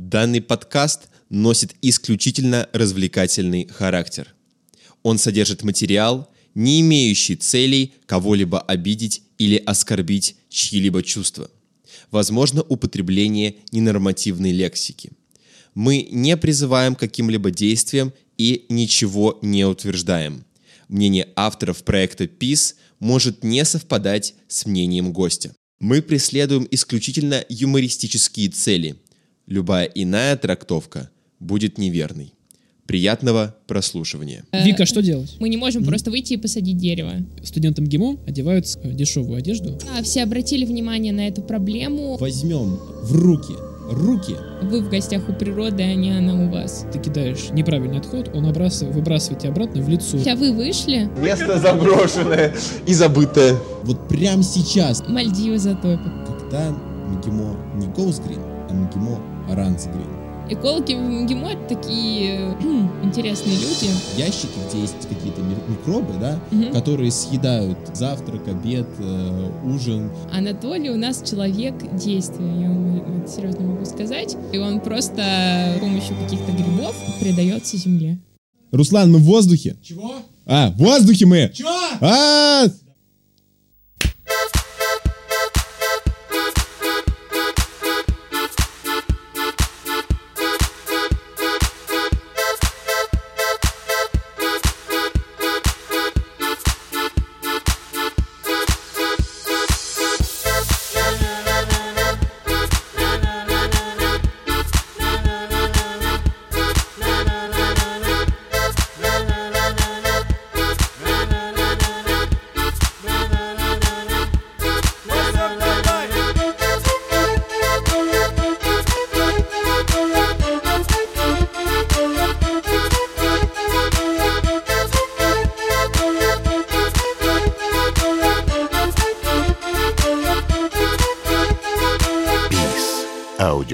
Данный подкаст носит исключительно развлекательный характер. Он содержит материал, не имеющий целей кого-либо обидеть или оскорбить чьи-либо чувства. Возможно употребление ненормативной лексики. Мы не призываем к каким-либо действиям и ничего не утверждаем. Мнение авторов проекта PIS может не совпадать с мнением гостя. Мы преследуем исключительно юмористические цели. Любая иная трактовка будет неверной. Приятного прослушивания. Вика, что делать? Мы не можем просто выйти и посадить дерево. Студентам ГИМО одевают э, дешевую одежду. А, все обратили внимание на эту проблему. Возьмем в руки, руки, Вы в гостях у природы, а не она у вас. Ты кидаешь неправильный отход, он обрасывает, выбрасывает тебя обратно в лицо. А вы вышли? Место заброшенное и забытое. вот прямо сейчас. Мальдивы затопят. Когда МГИМО не Goes Green, а МГИМО Green. Экологи в МГИМО это такие э, интересные люди. Ящики, где есть какие-то ми- микробы, да, Мгм. которые съедают завтрак, обед, э, ужин. Анатолий у нас человек действия, я вам это серьезно могу сказать. И он просто с помощью каких-то грибов придается земле. Руслан, мы в воздухе. Чего? А, в воздухе мы! Чего? А! Бис.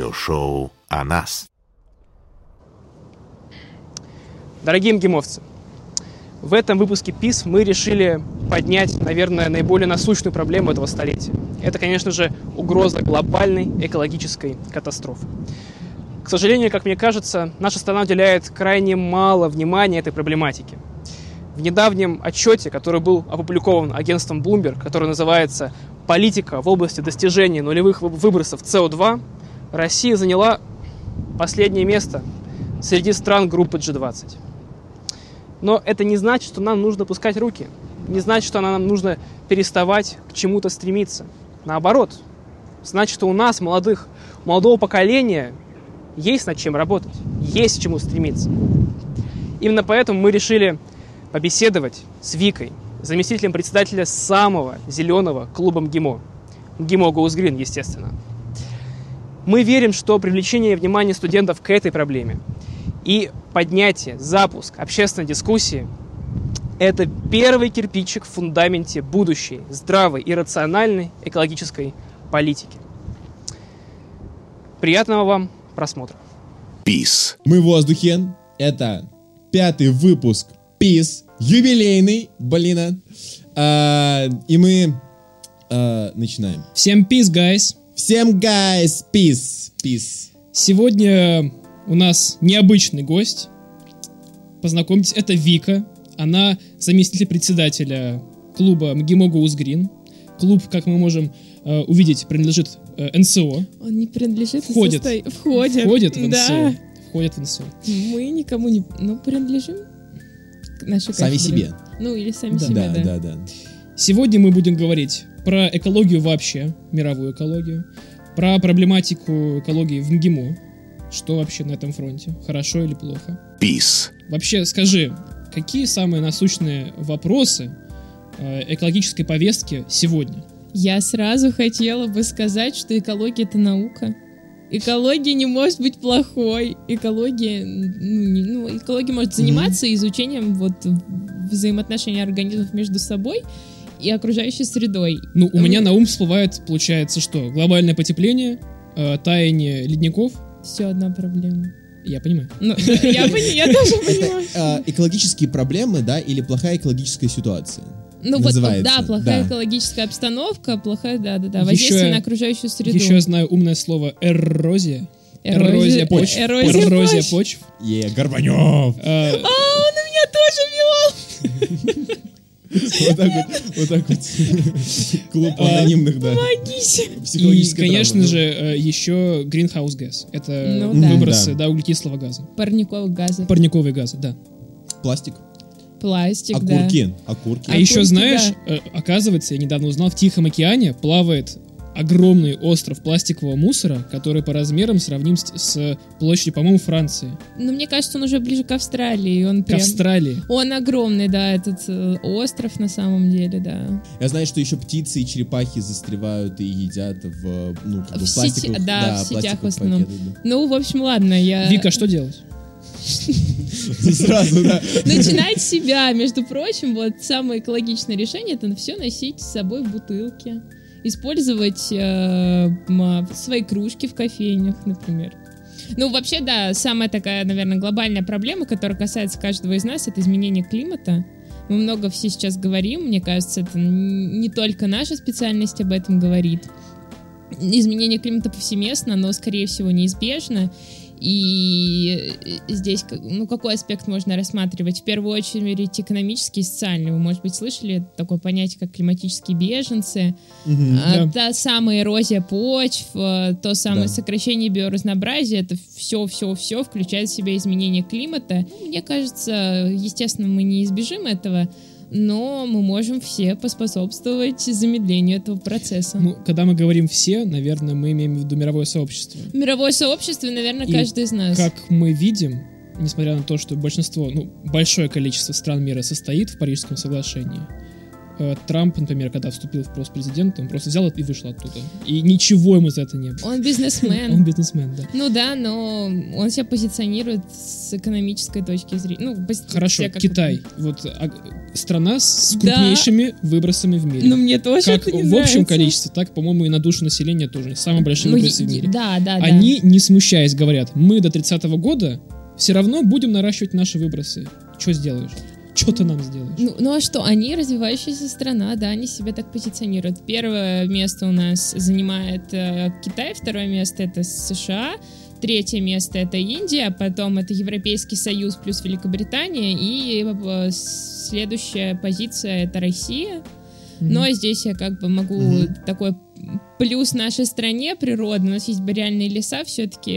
Аудиошоу о нас. Дорогие МГИМовцы, в этом выпуске ПИС мы решили поднять, наверное, наиболее насущную проблему этого столетия. Это, конечно же, угроза глобальной экологической катастрофы. К сожалению, как мне кажется, наша страна уделяет крайне мало внимания этой проблематике. В недавнем отчете, который был опубликован агентством Bloomberg, который называется «Политика в области достижения нулевых вы- выбросов СО2», Россия заняла последнее место среди стран группы G20. Но это не значит, что нам нужно пускать руки. Не значит, что нам нужно переставать к чему-то стремиться. Наоборот, значит, что у нас, молодых, молодого поколения, есть над чем работать, есть к чему стремиться. Именно поэтому мы решили побеседовать с Викой, заместителем председателя самого зеленого клуба МГИМО. МГИМО Green, естественно. Мы верим, что привлечение внимания студентов к этой проблеме и поднятие, запуск общественной дискуссии – это первый кирпичик в фундаменте будущей здравой и рациональной экологической политики. Приятного вам просмотра. Peace. Мы в воздухе. Это пятый выпуск ПИС. Юбилейный, блин. а. А, и мы а, начинаем. Всем peace, guys. Всем guys, peace, peace. Сегодня у нас необычный гость. Познакомьтесь, это Вика. Она заместитель председателя клуба МГИМО Goes Green. Клуб, как мы можем э, увидеть, принадлежит э, НСО. Он не принадлежит Входит. состо- Входит. Входит в Да. НСО. Входит в НСО. Мы никому не... Ну, принадлежим к нашей Сами кафедре. себе. Ну, или сами Да, себе, Да, да. да, да. Сегодня мы будем говорить про экологию вообще, мировую экологию, про проблематику экологии в МГИМО. Что вообще на этом фронте? Хорошо или плохо? Бис. Вообще, скажи, какие самые насущные вопросы э, экологической повестки сегодня? Я сразу хотела бы сказать, что экология это наука. Экология не может быть плохой. Экология, ну, не- ну, экология может заниматься изучением вот взаимоотношений организмов между собой и окружающей средой. Ну, у Вы- меня на ум всплывает, получается, что глобальное потепление, э, таяние ледников. Все одна проблема. Я понимаю. Ну, я, тоже понимаю. А, экологические проблемы, да, или плохая экологическая ситуация. Ну вот, называется, да, плохая да. экологическая обстановка, плохая, да-да-да, воздействие на окружающую среду. Еще я знаю умное слово эрозия. Эрозия почв. Эрозия Эрозия почв. Е, Горбанев! А, А, он меня тоже вел! Вот так вот, вот так вот. Клуб анонимных, да. Помогите! И, конечно же, э, еще greenhouse gas. Это Ну да. выбросы, Да. да, углекислого газа. Парниковых газов. Парниковые газы, да. Пластик. Пластик, да. Окурки. Окурки. А, А еще, знаешь, э, оказывается, я недавно узнал, в Тихом океане плавает огромный остров пластикового мусора, который по размерам сравним с, с площадью, по-моему, Франции. Но мне кажется, он уже ближе к Австралии. Он К прям... Австралии. Он огромный, да, этот э, остров на самом деле, да. Я знаю, что еще птицы и черепахи застревают и едят в, ну, как бы В в сети- пластиковых, да, в сетях в пластиковых основном. пакетах, Ну, в общем, ладно, я... Вика, что делать? да. Сразу, да. Начинать с себя, между прочим, вот самое экологичное решение это все носить с собой в бутылке. Использовать э, свои кружки в кофейнях, например. Ну, вообще, да, самая такая, наверное, глобальная проблема, которая касается каждого из нас, это изменение климата. Мы много все сейчас говорим, мне кажется, это не только наша специальность об этом говорит. Изменение климата повсеместно, но, скорее всего, неизбежно. И э, здесь, ну, какой аспект можно рассматривать? В первую очередь экономический и социальный. Вы, может быть, слышали такое понятие, как климатические беженцы. А, Да. Та самая эрозия почв, э, то самое Да. сокращение биоразнообразия, это все-все-все включает в себя изменение климата. Ну, Мне кажется, естественно, мы не избежим этого, но мы можем все поспособствовать замедлению этого процесса. Ну, когда мы говорим «все», наверное, мы имеем в виду мировое сообщество. Мировое сообщество, наверное, И каждый из нас. Как мы видим, несмотря на то, что большинство, ну, большое количество стран мира состоит в Парижском соглашении, Трамп, например, когда вступил в пост президента, он просто взял и вышел оттуда. И ничего ему за это не было. Он Он бизнесмен. бизнесмен, да. Ну да, но он себя позиционирует с экономической точки зрения. Ну, Хорошо, Китай. Вот а, страна с крупнейшими выбросами в мире. Ну, мне тоже как в общем количестве, так, по-моему, и на душу населения тоже. Самые большие Ну, выбросы в мире. Да, да, да. Они, не смущаясь, говорят, мы до 30 года все равно будем наращивать наши выбросы. Что сделаешь? Что ты нам сделаешь? Ну, ну а что, они развивающаяся страна, да, они себя так позиционируют. Первое место у нас занимает э, Китай, второе место это США, третье место это Индия, потом это Европейский Союз плюс Великобритания, и э, следующая позиция это Россия. Но здесь я как бы могу такой плюс нашей стране природной, у нас есть реальные леса, все-таки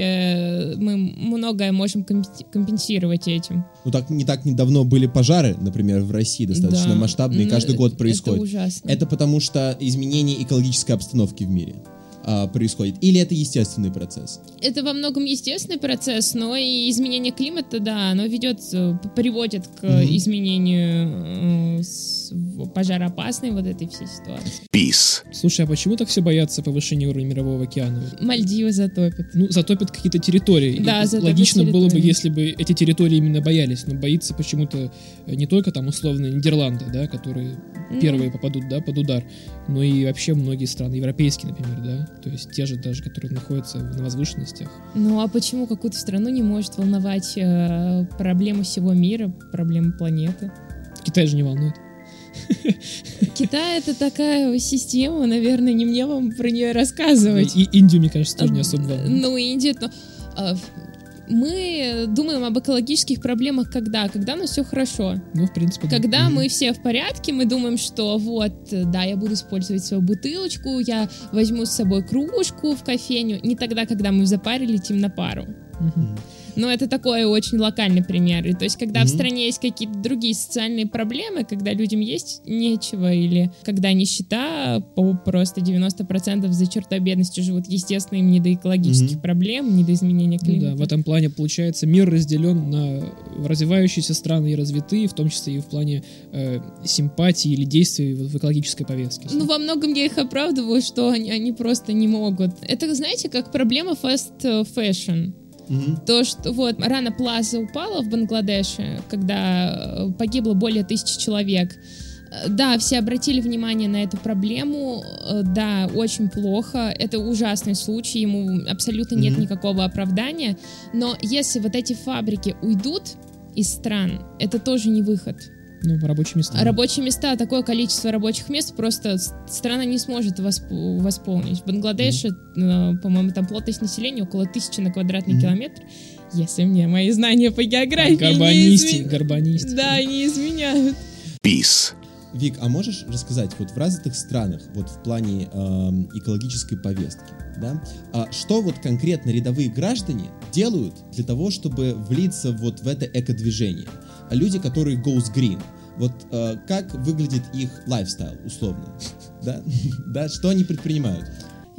мы многое можем компенси- компенсировать этим. Ну, так не так недавно были пожары, например, в России достаточно Да. масштабные, каждый год это происходит. ужасно. Это потому что изменение экологической обстановки в мире а, происходит. Или это естественный процесс? Это во многом естественный процесс, но и изменение климата, да, оно ведет, э, приводит к Мгм. изменению э, пожароопасной вот этой всей ситуации. Peace. Слушай, а почему так все боятся повышения уровня мирового океана? Мальдивы затопят. Ну, затопят какие-то территории. И Да, затопят Логично было бы, территории. если бы эти территории именно боялись, но боится почему-то э, не только там условно Нидерланды, да, которые Ну. первые попадут, да, под удар, но и вообще многие страны, европейские, например, да, то есть те же даже, которые находятся на возвышенностях. Ну а почему какую-то страну не может волновать э, проблема всего мира, проблема планеты? Китай же не волнует. Китай это такая система, наверное, не мне вам про нее рассказывать. И Индию, мне кажется, тоже не особо волнует. Ну, Индия, но а, мы думаем об экологических проблемах когда? Когда у нас все хорошо. Ну, в принципе, да. Когда мы все в порядке, мы думаем, что вот, да, я буду использовать свою бутылочку, я возьму с собой кружку в кофейню. Не тогда, когда мы в запаре летим на пару. Мгм. Но это такой очень локальный пример. И То есть, когда в Мгм. стране есть какие-то другие социальные проблемы, когда людям есть нечего, или когда нищета, по просто 90% за чертой бедности живут, естественно, им не до экологических Мгм. проблем, не до изменения Ну климата. да, в этом плане, получается, мир разделен на развивающиеся страны и развитые, в том числе и в плане э, симпатии или действий в в экологической повестке. Ну, во многом я их оправдываю, что они, они просто не могут. Это, знаете, как проблема fast fashion. Мгм. То, что вот Рана Плаза упала в Бангладеше, когда э, погибло более тысячи человек. Э, Да, все обратили внимание на эту проблему. Э, Да, очень плохо. Это ужасный случай, ему абсолютно нет Мгм. никакого оправдания. Но если вот эти фабрики уйдут из стран, это тоже не выход. Ну, рабочие места. А рабочие места, такое количество рабочих мест просто страна не сможет восп- восполнить. В Бангладеше, э, по-моему, там плотность населения около тысячи на квадратный километр. Если мне мои знания по географии не Горбанистик, измен- горбанистик. Да, не изменяют. Peace. Вик, а можешь рассказать, вот в развитых странах, вот в плане эм, экологической повестки, да, а что вот конкретно рядовые граждане делают для того, чтобы влиться вот в это экодвижение? А люди, которые goes green, вот э, как выглядит их лайфстайл, условно, да, да, что они предпринимают?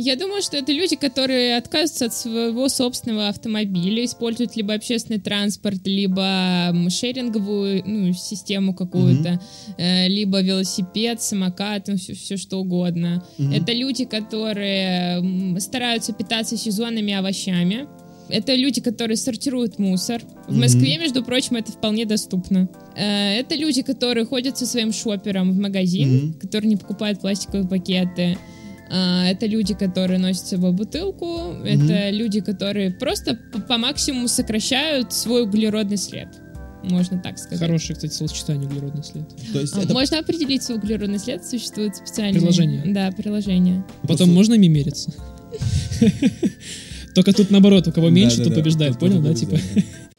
Я думаю, что это люди, которые отказываются от своего собственного автомобиля, используют либо общественный транспорт, либо шеринговую ну, систему какую-то, э, либо велосипед, самокат, ну, все, что угодно. Это люди, которые стараются питаться сезонными овощами. Это люди, которые сортируют мусор. В Москве, между прочим, это вполне доступно. Э, Это люди, которые ходят со своим шопером в магазин, которые не покупают пластиковые пакеты. А, Это люди, которые носят с собой бутылку. Это люди, которые просто по, по максимуму сокращают свой углеродный след. Можно так сказать. Хорошее, кстати, словосочетание углеродный след. То есть А, это Можно определить свой углеродный след, существует специальное... Приложение. Да, приложение. Потом Просто- можно ими мериться? Только тут наоборот, у кого меньше, Да, то да, да, побеждает, понял, да, типа?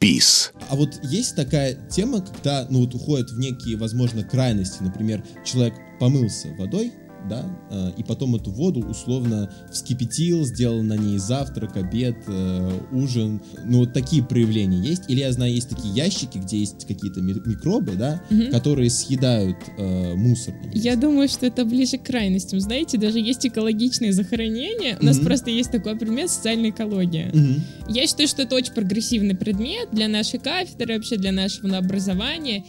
Peace. А вот есть такая тема, когда, ну вот уходят в некие, возможно, крайности. Например, человек помылся водой, да, э, и потом эту воду условно вскипятил, сделал на ней завтрак, обед, э, ужин. Ну вот такие проявления есть. Или я знаю, есть такие ящики, где есть какие-то ми- микробы, да, которые съедают э, мусор. Я думаю, что это ближе к крайностям. Знаете, даже есть экологичные захоронения. У нас Мгм. просто есть такой предмет социальная экология. Мгм. Я считаю, что это очень прогрессивный предмет для нашей кафедры, вообще для нашего образования.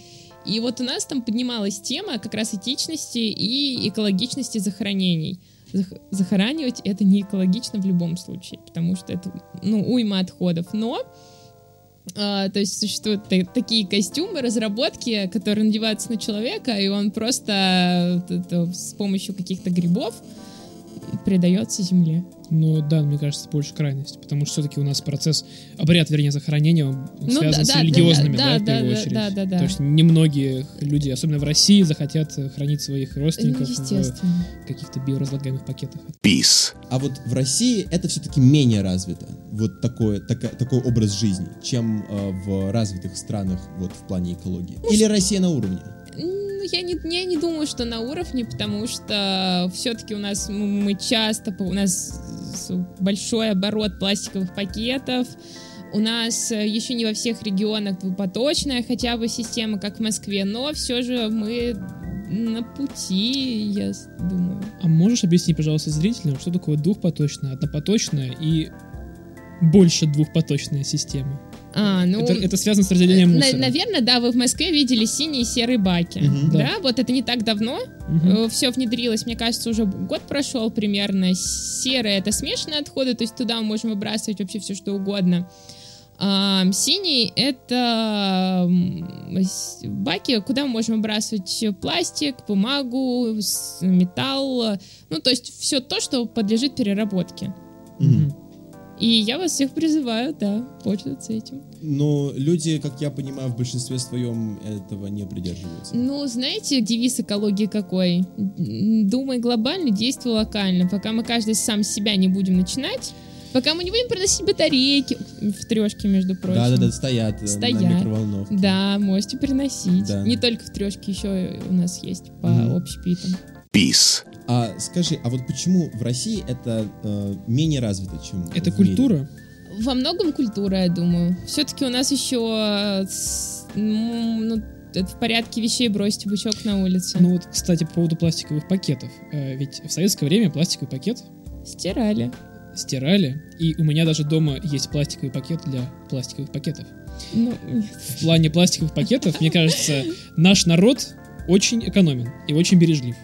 И вот у нас там поднималась тема как раз этичности и экологичности захоронений. Зах- захоранивать это не экологично в любом случае, потому что это, ну, уйма отходов. Но а, то есть существуют та- такие костюмы, разработки, которые надеваются на человека, и он просто т- т- с помощью каких-то грибов предается земле. Ну да, мне кажется, больше крайность, потому что все-таки у нас процесс, обряд, вернее, захоронения он Ну связан да, с да, религиозными, да, да, в да, первую да, очередь. да, да, да. То есть немногие люди, особенно в России, захотят хранить своих Ну, родственников естественно. в каких-то биоразлагаемых пакетах. Peace. А вот в России это все-таки менее развито, вот такое, така- такой образ жизни, чем э, в развитых странах вот в плане экологии. Или Россия на уровне? Ну, я не, я не думаю, что на уровне, потому что все-таки у нас мы часто, у нас большой оборот пластиковых пакетов, у нас э, еще не во всех регионах двупоточная хотя бы система, как в Москве, но все же мы на пути, я думаю. А можешь объяснить, пожалуйста, зрителям, что такое двухпоточная, однопоточная и больше двухпоточная система? А, ну, это, это связано с разделением мусора. наверное, да, вы в Москве видели синие и серые баки. Мгм. да. Да. вот это не так давно. Мгм. все внедрилось, мне кажется, уже год прошел примерно. Серые это смешанные отходы, то есть туда мы можем выбрасывать вообще все, что угодно. А, синий это баки, куда мы можем выбрасывать пластик, бумагу, металл, ну то есть все то, что подлежит переработке. Мгм. И я вас всех призываю, да, пользоваться этим. Но люди, как я понимаю, в большинстве своем этого не придерживаются. Ну, знаете, девиз экологии какой? Думай глобально, действуй локально. Пока мы каждый сам с себя не будем начинать, пока мы не будем приносить батарейки в трешке, между прочим. Да-да-да, стоят, э, Стоят. на микроволновке. Да, можете приносить. Да. Не только в трешке, еще у нас есть по Мгм. общепитам. Peace. А скажи, а вот почему в России это э, менее развито, чем Это в мире? культура? Во многом культура, я думаю. Все-таки у нас еще ну, это в порядке вещей бросить бычок на улице. Ну вот, кстати, по поводу пластиковых пакетов. Э, Ведь в советское время пластиковый пакет Стирали. стирали, и у меня даже дома есть пластиковый пакет для пластиковых пакетов. Ну, нет. В плане пластиковых пакетов, мне кажется, наш народ очень экономен и очень бережлив.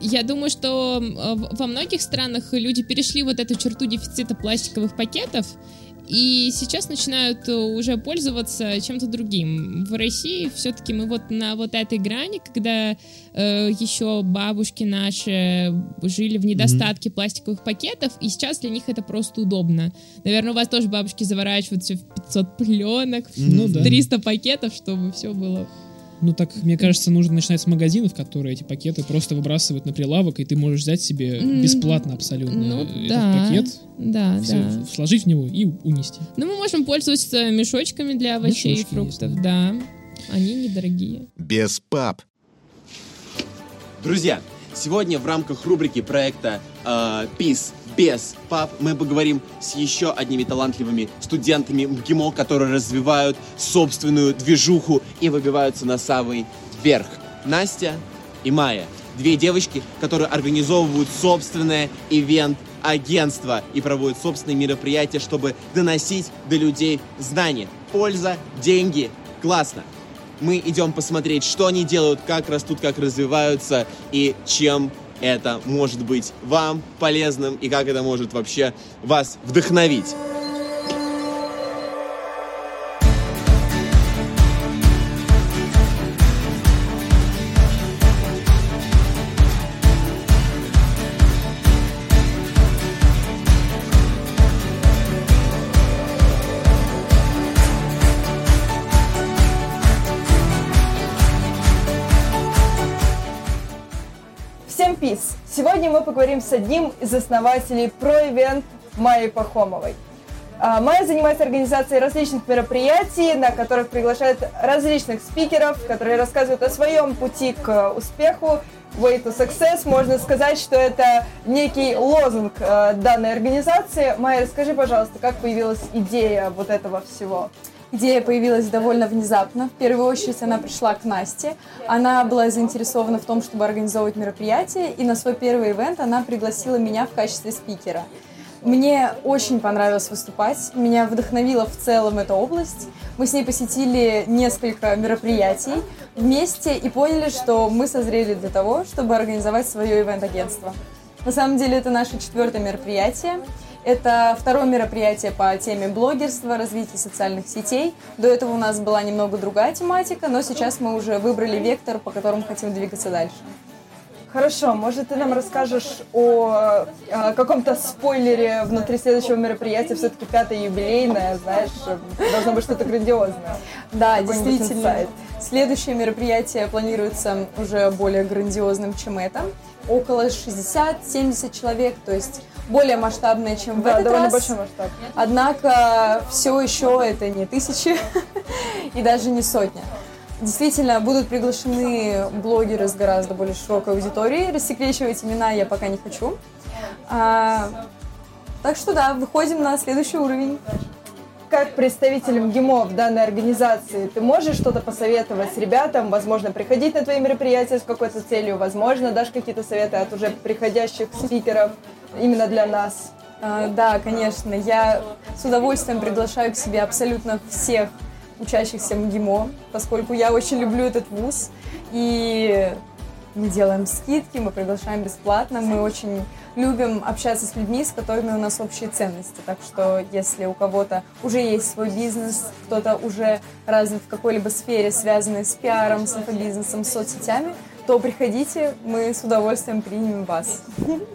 Я думаю, что э, во многих странах люди перешли вот эту черту дефицита пластиковых пакетов и сейчас начинают э, уже пользоваться чем-то другим. В России все-таки мы вот на вот этой грани, когда э, еще бабушки наши жили в недостатке пластиковых пакетов, и сейчас для них это просто удобно. Наверное, у вас тоже бабушки заворачивают все в 500 пленок, Ну в да. 300 пакетов, чтобы все было Ну так, мне кажется, нужно начинать с магазинов, которые эти пакеты просто выбрасывают на прилавок, и ты можешь взять себе бесплатно абсолютно Ну этот да. пакет, Да, всё, да. сложить в него и унести. Ну, мы можем пользоваться мешочками для овощей Мешочки и фруктов, есть, да. Они недорогие. без пап, Друзья, сегодня в рамках рубрики проекта э, «Пис без пап» мы поговорим с еще одними талантливыми студентами МГИМО, которые развивают собственную движуху и выбиваются на самый верх. Настя и Майя. Две девочки, которые организовывают собственное ивент-агентство и проводят собственные мероприятия, чтобы доносить до людей знания. Польза, деньги. Классно мы идем посмотреть, что они делают, как растут, как развиваются и чем это может быть вам полезным и как это может вообще вас вдохновить. Поговорим с одним из основателей ProEvent Майей Пахомовой. А, Майя занимается организацией различных мероприятий, на которых приглашает различных спикеров, которые рассказывают о своем пути к успеху, way to success. Можно сказать, что это некий лозунг э, данной организации. Майя, расскажи, пожалуйста, как появилась идея вот этого всего? Идея появилась довольно внезапно. В первую очередь она пришла к Насте. Она была заинтересована в том, чтобы организовывать мероприятие, и на свой первый ивент она пригласила меня в качестве спикера. Мне очень понравилось выступать, меня вдохновила в целом эта область. Мы с ней посетили несколько мероприятий вместе и поняли, что мы созрели для того, чтобы организовать свое ивент-агентство. На самом деле это наше четвертое мероприятие. Это второе мероприятие по теме блогерства, развития социальных сетей. До этого у нас была немного другая тематика, но сейчас мы уже выбрали вектор, по которому хотим двигаться дальше. Хорошо, может ты нам расскажешь о, э, каком-то спойлере внутри следующего мероприятия, все-таки пятое юбилейное, знаешь, должно быть что-то грандиозное. Да, действительно. инсайт. Следующее мероприятие планируется уже более грандиозным, чем это. Около 60-70 человек, то есть более масштабное, чем в Да, этот довольно раз. большой масштаб. Однако все еще это не тысячи и даже не сотня. Действительно, будут приглашены блогеры с гораздо более широкой аудиторией. Рассекречивать имена я пока не хочу. А, так что да, выходим на следующий уровень. Как представитель МГИМО в данной организации, ты можешь что-то посоветовать ребятам, возможно, приходить на твои мероприятия с какой-то целью, возможно, дашь какие-то советы от уже приходящих спикеров именно для нас? А, Да, конечно. Я с удовольствием приглашаю к себе абсолютно всех учащихся МГИМО, поскольку я очень люблю этот вуз. И мы делаем скидки, мы приглашаем бесплатно, мы очень любим общаться с людьми, с которыми у нас общие ценности. Так что если у кого-то уже есть свой бизнес, кто-то уже развит в какой-либо сфере, связанной с пиаром, с инфобизнесом, с соцсетями, то приходите, мы с удовольствием примем вас,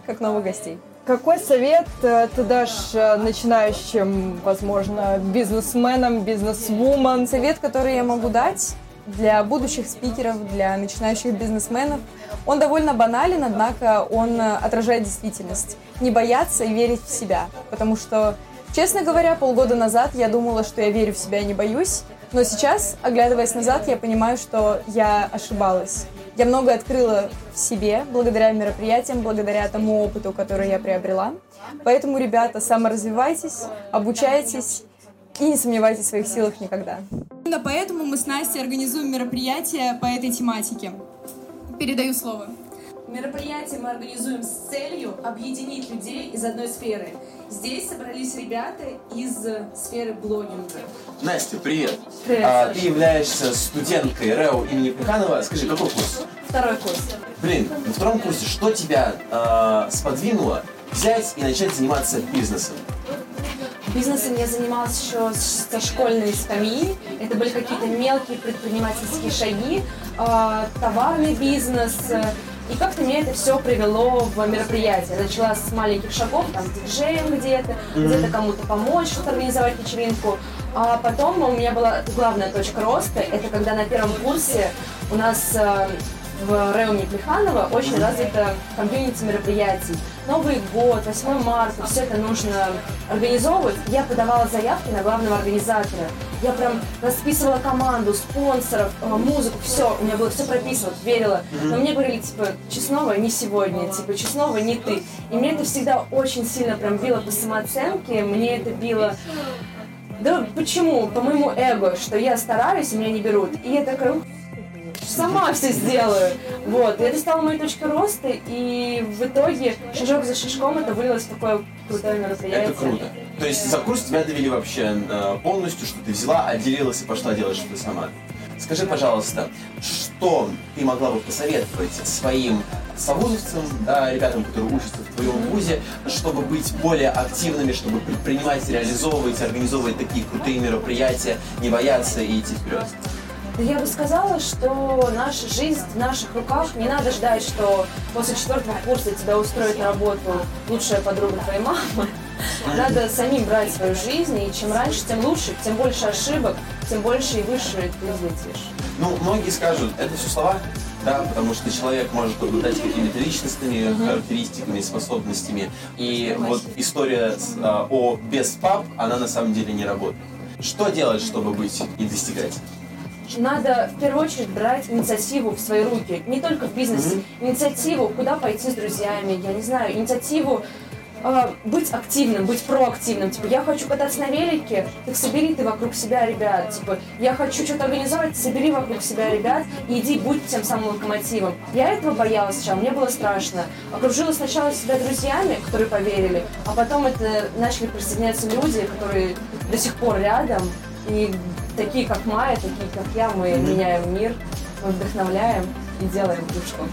как новых гостей. Какой совет э, ты дашь э, начинающим, возможно, бизнесменам, бизнесвумен? Совет, который я могу дать для будущих спикеров, для начинающих бизнесменов, он довольно банален, однако он э, отражает действительность. Не бояться и верить в себя, потому что, честно говоря, полгода назад я думала, что я верю в себя и не боюсь, но сейчас, оглядываясь назад, я понимаю, что я ошибалась. Я много открыла в себе благодаря мероприятиям, благодаря тому опыту, который я приобрела. Поэтому, ребята, саморазвивайтесь, обучайтесь и не сомневайтесь в своих силах никогда. Именно поэтому мы с Настей организуем мероприятие по этой тематике. Передаю слово. Мероприятие мы организуем с целью объединить людей из одной сферы. Здесь собрались ребята из сферы блогинга. Настя, привет. Привет, А, ты являешься студенткой РЭУ имени Плеханова. Скажи, какой курс? Второй курс. Блин, на втором курсе что тебя а, сподвинуло взять и начать заниматься бизнесом? Бизнесом я занималась еще со школьной скамьи. Это были какие-то мелкие предпринимательские шаги, э, товарный бизнес. И как-то меня это все привело в мероприятие. Начала с маленьких шагов, там, с диджеем где-то, где-то кому-то помочь, что-то организовать вечеринку. А потом у меня была главная точка роста, это когда на первом курсе у нас э, в районе Плеханова очень развито комьюнити мероприятий. Новый год, 8 марта, все это нужно организовывать. Я подавала заявки на главного организатора. Я прям расписывала команду, спонсоров, э, музыку, все, у меня было все прописано, верила. Но мне говорили, типа, Честного не сегодня, типа, Честного не ты. И мне это всегда очень сильно прям било по самооценке, мне это било да почему? По моему эго, что я стараюсь, и меня не берут. И я такая, «Ух, сама все сделаю. Вот. И это стало моей точкой роста, и в итоге шажок за шажком это вылилось в такое крутое мероприятие. Это круто. То есть за курс тебя довели вообще э, полностью, что ты взяла, отделилась и пошла делать что-то сама. Скажи, пожалуйста, что ты могла бы посоветовать своим совузовцам, да, ребятам, которые учатся в твоем вузе, чтобы быть более активными, чтобы предпринимать, реализовывать, организовывать такие крутые мероприятия, не бояться и идти вперед? Я бы сказала, что наша жизнь в наших руках. Не надо ждать, что после четвертого курса тебя устроит на работу лучшая подруга твоей мамы. Надо самим брать свою жизнь, и чем раньше, тем лучше, тем больше ошибок, тем больше и выше ты взлетишь. Ну, многие скажут, это все слова, да, потому что человек может обладать какими-то личностными характеристиками, способностями. И вот история а, о без пап, она на самом деле не работает. Что делать, чтобы быть и достигать? Надо в первую очередь брать инициативу в свои руки. Не только в бизнесе. Инициативу, куда пойти с друзьями, я не знаю, инициативу э, быть активным, быть проактивным. Типа, я хочу кататься на велике, так собери ты вокруг себя ребят. Типа, я хочу что-то организовать, собери вокруг себя ребят и иди будь тем самым локомотивом. Я этого боялась сначала, мне было страшно. Окружила сначала себя друзьями, которые поверили, а потом это начали присоединяться люди, которые до сих пор рядом. И такие, как Майя, такие, как я, мы меняем мир, мы вдохновляем и делаем кружку.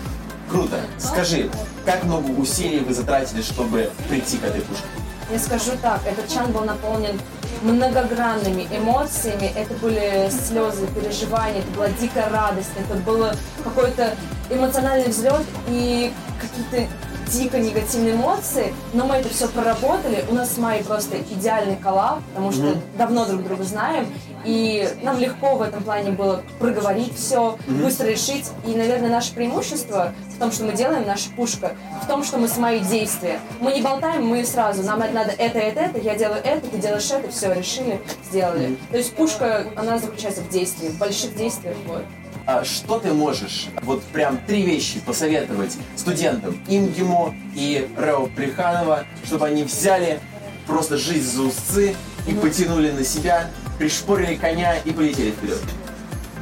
Круто. Скажи, как много усилий вы затратили, чтобы прийти к этой пушке? Я скажу так, этот чан был наполнен многогранными эмоциями. Это были слезы, переживания, это была дикая радость, это был какой-то эмоциональный взлет и какие-то дико негативные эмоции, но мы это все проработали. У нас с Майей просто идеальный коллаб, потому что давно друг друга знаем, и нам легко в этом плане было проговорить все, быстро решить. И, наверное, наше преимущество в том, что мы делаем, наша пушка, в том, что мы с Майей действия. Мы не болтаем, мы сразу, нам это надо это, это, это, я делаю это, ты делаешь это, все, решили, сделали. То есть пушка, она заключается в действии, в больших действиях, вот. А что ты можешь, вот прям три вещи посоветовать студентам ИМГИМО и РЭО Плеханова, чтобы они взяли просто жизнь за узцы и потянули на себя, пришпорили коня и полетели вперед?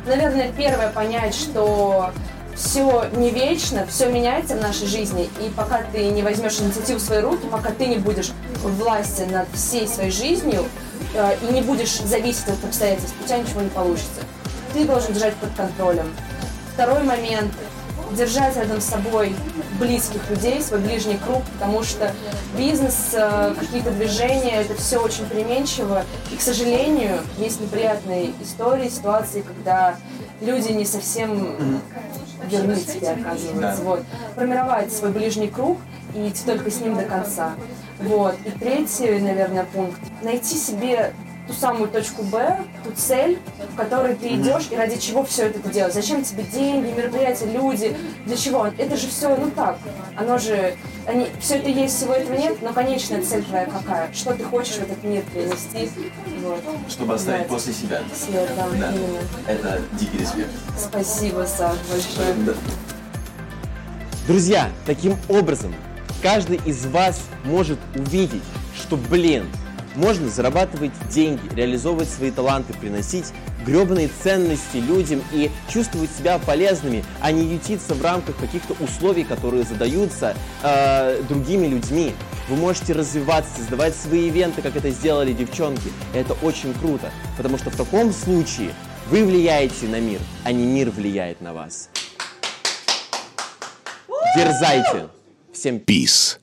Наверное, первое понять, что все не вечно, все меняется в нашей жизни, и пока ты не возьмешь инициативу в свои руки, пока ты не будешь власти над всей своей жизнью э, и не будешь зависеть от обстоятельств, у тебя ничего не получится. Ты должен держать под контролем. Второй момент – держать рядом с собой близких людей, свой ближний круг, потому что бизнес, э, какие-то движения – это все очень переменчиво. И, к сожалению, есть неприятные истории, ситуации, когда люди не совсем верны тебе, оказывается. Вот. Формировать свой ближний круг и идти только с ним до конца. Вот. И третий, наверное, пункт – найти себе ту самую точку Б, ту цель, в которой ты идешь и ради чего все это ты делаешь. Зачем тебе деньги, мероприятия, люди, для чего? Это же все, ну так, оно же, они, все это есть, всего этого нет, но конечная цель твоя какая? Что ты хочешь в этот мир принести? Вот. Чтобы оставить Да. после себя. След, да, Да. именно. Это дикий респект. Спасибо, Саш, большое. Друзья, таким образом каждый из вас может увидеть, что, блин, можно зарабатывать деньги, реализовывать свои таланты, приносить гребаные ценности людям и чувствовать себя полезными, а не ютиться в рамках каких-то условий, которые задаются э, другими людьми. Вы можете развиваться, создавать свои ивенты, как это сделали девчонки. Это очень круто, потому что в таком случае вы влияете на мир, а не мир влияет на вас. Дерзайте! Всем Peace.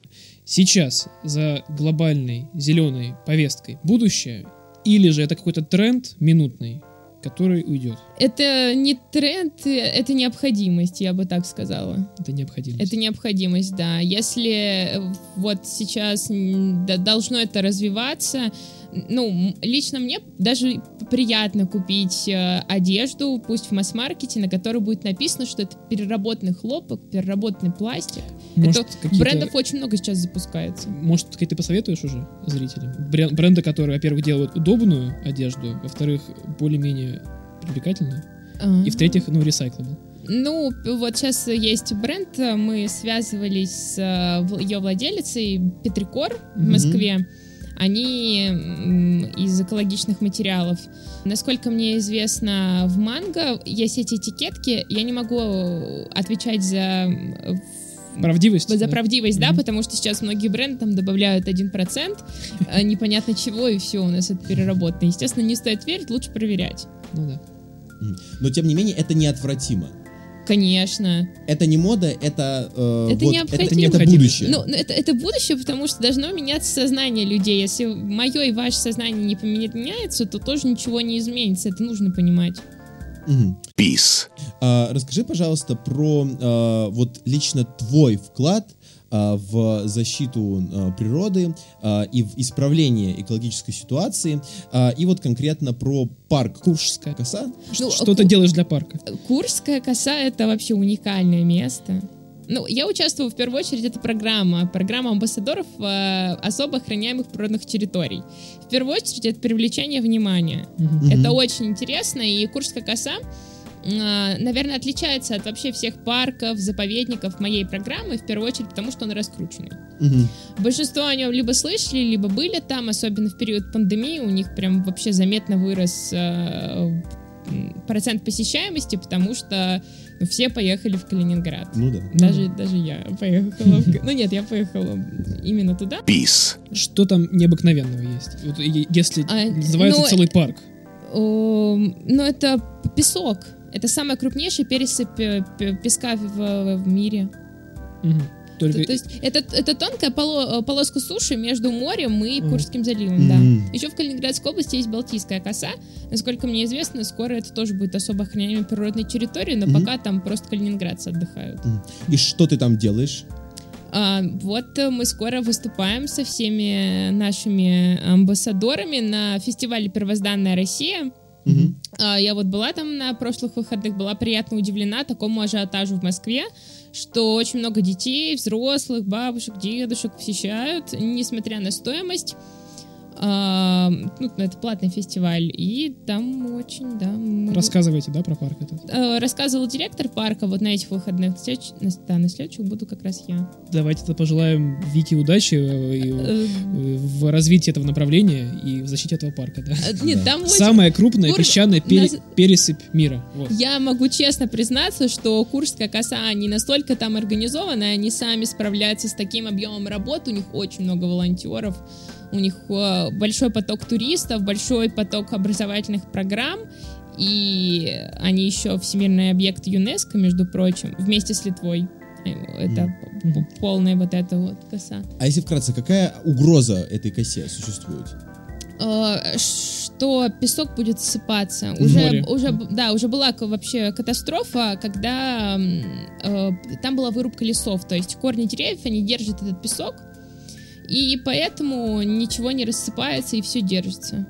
Сейчас за глобальной зеленой повесткой будущее, или же это какой-то тренд минутный, который уйдет. Это не тренд, это необходимость, я бы так сказала. Это необходимость. Это необходимость, да. Если вот сейчас должно это развиваться, ну, лично мне даже приятно купить э, одежду, пусть в масс-маркете, на которой будет написано, что это переработанный хлопок, переработанный пластик. Может, это брендов очень много сейчас запускается. Может, какие ты посоветуешь уже зрителям? Брен- Бренды, которые, во-первых, делают удобную одежду, во-вторых, более-менее привлекательную, А. и в-третьих, ну, recyclable. Ну, вот сейчас есть бренд, э, мы связывались с э, ее владелицей Петрикор в. Москве. Они из экологичных материалов. Насколько мне известно, в манго есть эти этикетки. Я не могу отвечать за Правдивость? за да? правдивость, да, Мгм. потому что сейчас многие бренды там добавляют 1%, э, непонятно чего, и все, у нас это переработано. Естественно, не стоит верить, лучше проверять. Ну да. Но тем не менее это неотвратимо. Конечно. Это не мода, это э, Это вот, необходимо. это, это будущее. Ну, это, это будущее, потому что должно меняться сознание людей. Если мое и ваше сознание не поменяется, то тоже ничего не изменится. Это нужно понимать. Peace. А, расскажи, пожалуйста, про а, вот лично твой вклад в защиту а, природы а, и в исправление экологической ситуации, а, и вот конкретно про парк Куршская коса. Ну, Что ты делаешь для парка? Курская коса — это вообще уникальное место. Ну, я участвовала в первую очередь, это программа, программа амбассадоров э, особо охраняемых природных территорий. В первую очередь, это привлечение внимания. Мгм. Это очень интересно, и Курская коса, наверное, отличается от вообще всех парков, заповедников моей программы, в первую очередь, потому что он раскрученный. Мгм. Большинство о нем либо слышали, либо были там, особенно в период пандемии, у них прям вообще заметно вырос э, процент посещаемости, потому что ну, все поехали в Калининград. Ну да. Даже, даже я поехала. в Ну нет, я поехала именно туда. Peace. Что там необыкновенного есть? Вот, если А, называется ну, целый парк. О, Ну это песок. Это самая крупнейшая пересыпь э, песка в, в мире. Мгм. Только То, то есть это, это тонкая поло- э, полоска суши между морем и. Курским заливом, да. Мгм. Еще в Калининградской области есть Балтийская коса. Насколько мне известно, скоро это тоже будет особо охраняемой природной территорией, но Мгм. пока там просто калининградцы отдыхают. И что ты там делаешь? А, вот э, мы скоро выступаем со всеми нашими амбассадорами на фестивале «Первозданная Россия». А, Я вот была там на прошлых выходных, была приятно удивлена такому ажиотажу в Москве, что очень много детей, взрослых, бабушек, дедушек посещают, несмотря на стоимость. А, ну, это платный фестиваль, и там очень, да... мы- рассказывайте, да, про парк этот? Э, Рассказывал директор парка вот на этих выходных. На- Да, на следующих буду как раз я. Давайте тогда пожелаем Вике удачи э, и, Э, в развитии этого направления и в защите этого парка, да. Нет, там очень- Самая крупная Кур- песчаная пере- нас- пересыпь мира. Вот. Я могу честно признаться, что Курская коса не настолько там организована, они сами справляются с таким объемом работы, у них очень много волонтеров, у них э, большой поток туристов, большой поток образовательных программ, и они еще всемирный объект ЮНЕСКо, между прочим, вместе с Литвой. Э, Это п- полная вот эта вот коса. А если вкратце, какая угроза этой косе существует? Э, что песок будет ссыпаться. В Уже, море. уже, да, уже была вообще катастрофа, когда э, там была вырубка лесов, то есть корни деревьев, они держат этот песок, и поэтому ничего не рассыпается и все держится.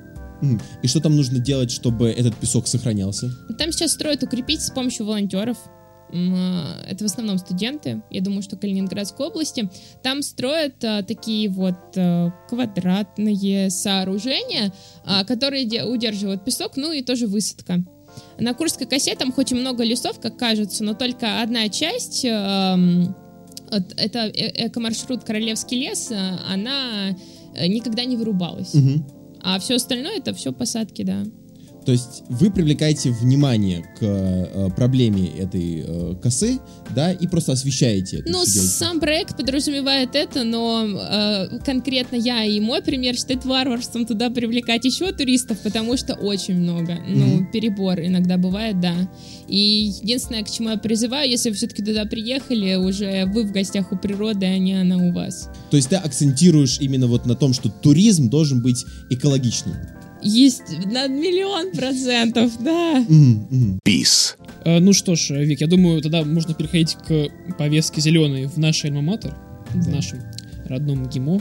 И что там нужно делать, чтобы этот песок сохранялся? Там сейчас строят укрепить с помощью волонтеров. Э, Это в основном студенты, я думаю, что Калининградской области. Там строят а, такие вот а, квадратные сооружения, а, которые де- удерживают песок, ну и тоже высадка. На Курской косе там хоть и много лесов, как кажется, но только одна часть, вот это э- экомаршрут Королевский лес, э, она э, никогда не вырубалась. Мгм. А все остальное это все посадки, да. То есть вы привлекаете внимание к э, проблеме этой э, косы, да, и просто освещаете это. Ну, сам проект подразумевает это, но э, конкретно я и мой пример считает варварством туда привлекать еще туристов, потому что очень много. Ну, Мгм. перебор иногда бывает, да. И единственное, к чему я призываю, если вы все-таки туда приехали, уже вы в гостях у природы, а не она у вас. То есть ты акцентируешь именно вот на том, что туризм должен быть экологичным. Есть на миллион процентов, да. Peace. Э, Ну что ж, Вик, я думаю, тогда можно переходить к повестке зеленой в наш альма-матер, в нашем родном МГИМО.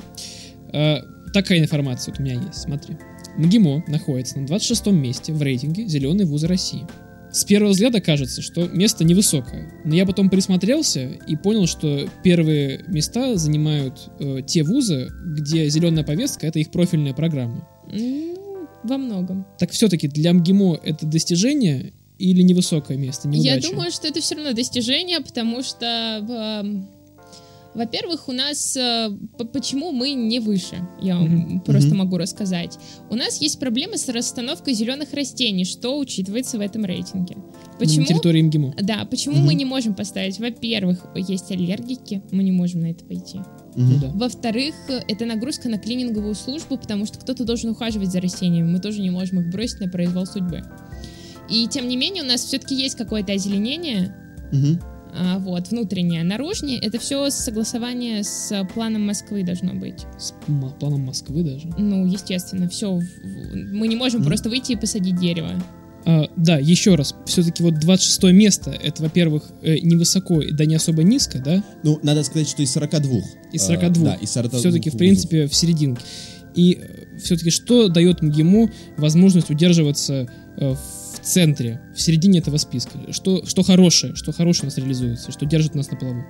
Э, Такая информация вот у меня есть, смотри. МГИМО находится на 26 месте в рейтинге «Зеленые вузы России». С первого взгляда кажется, что место невысокое, но я потом присмотрелся и понял, что первые места занимают э, те вузы, где зеленая повестка — это их профильная программа. Ну, во многом. Так все-таки для МГИМО это достижение или невысокое место, неудача? Я думаю, что это все равно достижение, потому что, эм, во-первых, у нас э, почему мы не выше, я вам Мгм. просто Мгм. могу рассказать. У нас есть проблемы с расстановкой зеленых растений, что учитывается в этом рейтинге. Почему? На территории МГИМО. Да, почему Мгм. мы не можем поставить? Во-первых, есть аллергики, мы не можем на это пойти. Да. Во-вторых, это нагрузка на клининговую службу, потому что кто-то должен ухаживать за растениями, мы тоже не можем их бросить на произвол судьбы. И тем не менее у нас все-таки есть какое-то озеленение, Мгм. А, вот, внутреннее. Наружнее это все согласование с э, планом Москвы должно быть. С м- планом Москвы даже. Ну, естественно, все. Мы не можем Мгм. просто выйти и посадить дерево. А, да, еще раз, все-таки вот 26 место, это, во-первых, э, невысоко, да не особо низко, да, Ну, надо сказать, что из 42. из э, 42. Да, из 42 все-таки, в вузов. принципе, в серединке. И все-таки что дает МГИМО возможность удерживаться э, в центре, в середине этого списка? Что, что хорошее, что хорошее у нас реализуется, что держит нас на плаву?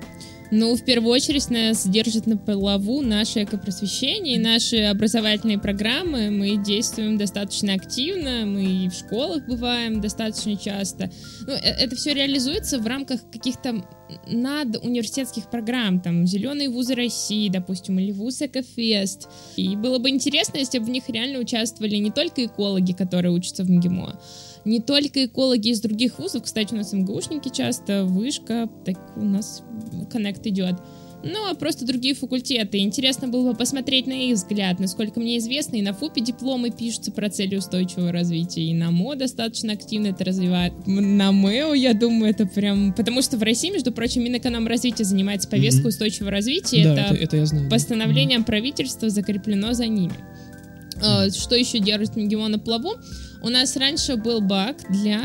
Ну, в первую очередь, нас держит на плаву наше экопросвещение, и наши образовательные программы. Мы действуем достаточно активно, мы и в школах бываем достаточно часто. Ну, э- это все реализуется в рамках каких-то над университетских программ, там, «Зеленые вузы России», допустим, или «Вуз Экофест». И было бы интересно, если бы в них реально участвовали не только экологи, которые учатся в МГИМО, не только экологи из других вузов, кстати, у нас МГУшники часто, вышка, так у нас коннект идет. Ну, а просто другие факультеты. Интересно было бы посмотреть на их взгляд. Насколько мне известно, и на ФУПе дипломы пишутся про цели устойчивого развития, и на МО достаточно активно это развивает. На МЭО, я думаю, это прям... Потому что в России, между прочим, Минэкономразвитие занимается повесткой Мгм. устойчивого развития. да, это это, это я знаю. постановлением правительства закреплено за ними. А, Что еще держит на плаву? У нас раньше был бак для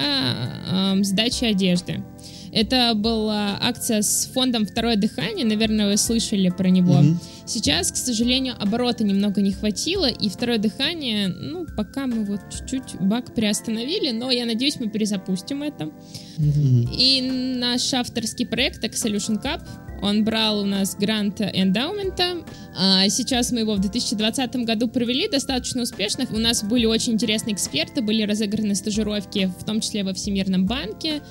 ам, сдачи одежды. Это была акция с фондом «Второе дыхание», наверное, вы слышали про него. Мгм. Сейчас, к сожалению, оборота немного не хватило, и «Второе дыхание», ну, пока мы вот чуть-чуть бак приостановили, но я надеюсь, мы перезапустим это. Мгм. И наш авторский проект Solution Cup, он брал у нас грант эндаумента. А Сейчас мы его в 2020 году провели достаточно успешно. У нас были очень интересные эксперты, были разыграны стажировки, в том числе во Всемирном банке,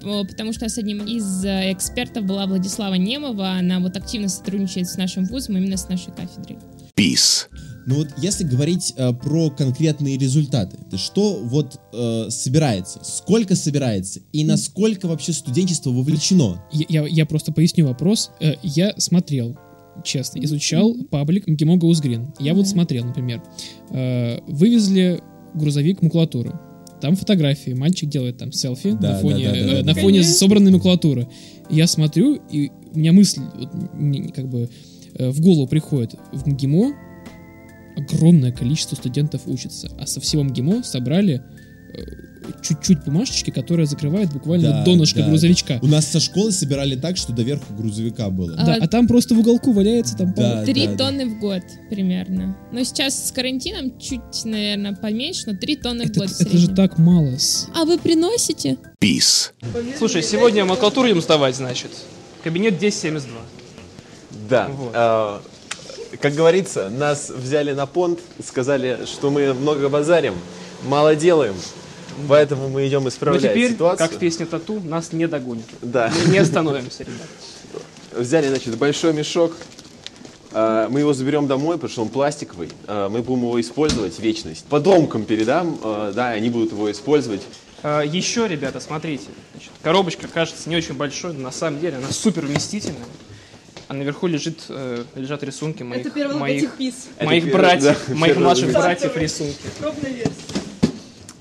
потому что с одним из э, экспертов была Владислава Немова. Она вот активно сотрудничает с нашим вузом, именно с нашей кафедрой. Peace. Ну вот если говорить э, про конкретные результаты, то что вот э, собирается, сколько собирается и насколько вообще студенчество вовлечено? Я, я- я просто поясню вопрос. Э, Я смотрел, честно, изучал паблик МГИМО Гоусгрин. Я вот смотрел, например, э, вывезли грузовик макулатуры. Там фотографии, мальчик делает там селфи Да, на фоне, да, да, да, э, да, на да. фоне Конечно. собранной макулатуры. Я смотрю, и у меня мысль вот, как бы э, в голову приходит. В МГИМО огромное количество студентов учится, а со всего МГИМО собрали э, чуть-чуть бумажечки, которая закрывает буквально Да, донышко да. грузовичка. У нас со школы собирали так, что до верху грузовика было. А, Да, а там просто в уголку валяется там Да, Три да, да. тонны в год примерно. Но сейчас с карантином чуть, наверное, поменьше, но три тонны в Это, год в это же так мало. А вы приносите? Peace. Слушай, сегодня макулатуру идем сдавать, значит. Кабинет 1072. Да. Вот. э, как говорится, нас взяли на понт, сказали, что мы много базарим, мало делаем. Поэтому мы идем Но исправлять теперь, ситуацию. как в песне Тату, нас не догонят. Да. Мы не остановимся, ребят. Взяли, значит, большой мешок. э, Мы его заберем домой, потому что он пластиковый. э, Мы будем его использовать вечность. Потомкам передам, э, да, они будут его использовать. А, Еще, ребята, смотрите. Значит, коробочка кажется не очень большой, но на самом деле она супер вместительная. А наверху лежит, э, лежат рисунки моих, моих, ПИС. моих Это первый, братьев, да, моих младших братьев рисунки. Пробная версия.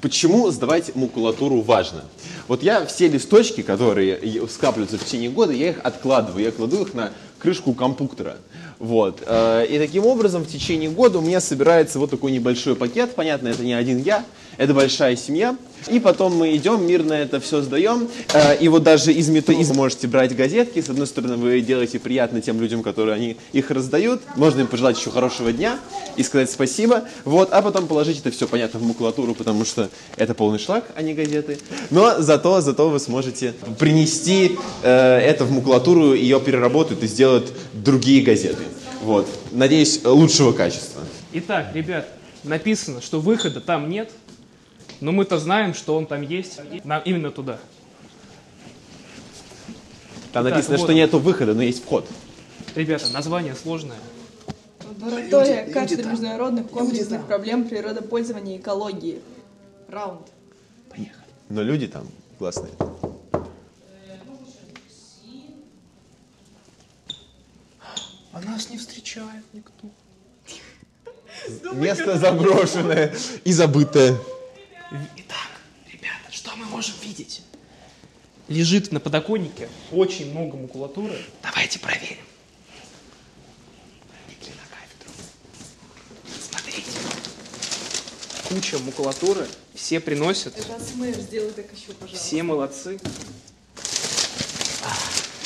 Почему сдавать макулатуру важно? Вот я все листочки, которые скапливаются в течение года, я их откладываю, я кладу их на крышку компьютера. Вот. Э, И таким образом в течение года у меня собирается вот такой небольшой пакет. Понятно, это не один я, это большая семья. И потом мы идем, мирно это все сдаем. Э, И вот даже из мета из- можете брать газетки. С одной стороны, вы делаете приятно тем людям, которые они их раздают. Можно им пожелать еще хорошего дня и сказать спасибо. Вот. А потом положить это все, понятно, в макулатуру, потому что это полный шлак, а не газеты. Но зато, зато вы сможете принести э, это в макулатуру, ее переработают и сделают другие газеты. Вот. Надеюсь, лучшего качества. Итак, ребят, написано, что выхода там нет, но мы-то знаем, что он там есть. Нам именно туда. Там Итак, написано, вот что он. нету выхода, но есть вход. Ребята, название сложное. Лаборатория кафедры международных комплексных проблем природопользования и экологии. Раунд. Но люди там классные. А нас не встречает никто. Место заброшенное и забытое. Итак, ребята, что мы можем видеть? Лежит на подоконнике очень много макулатуры. Давайте проверим. Проникли на кафедру. Смотрите. Куча макулатуры. Все приносят. Расмэр, сделай так еще, пожалуйста. Все молодцы.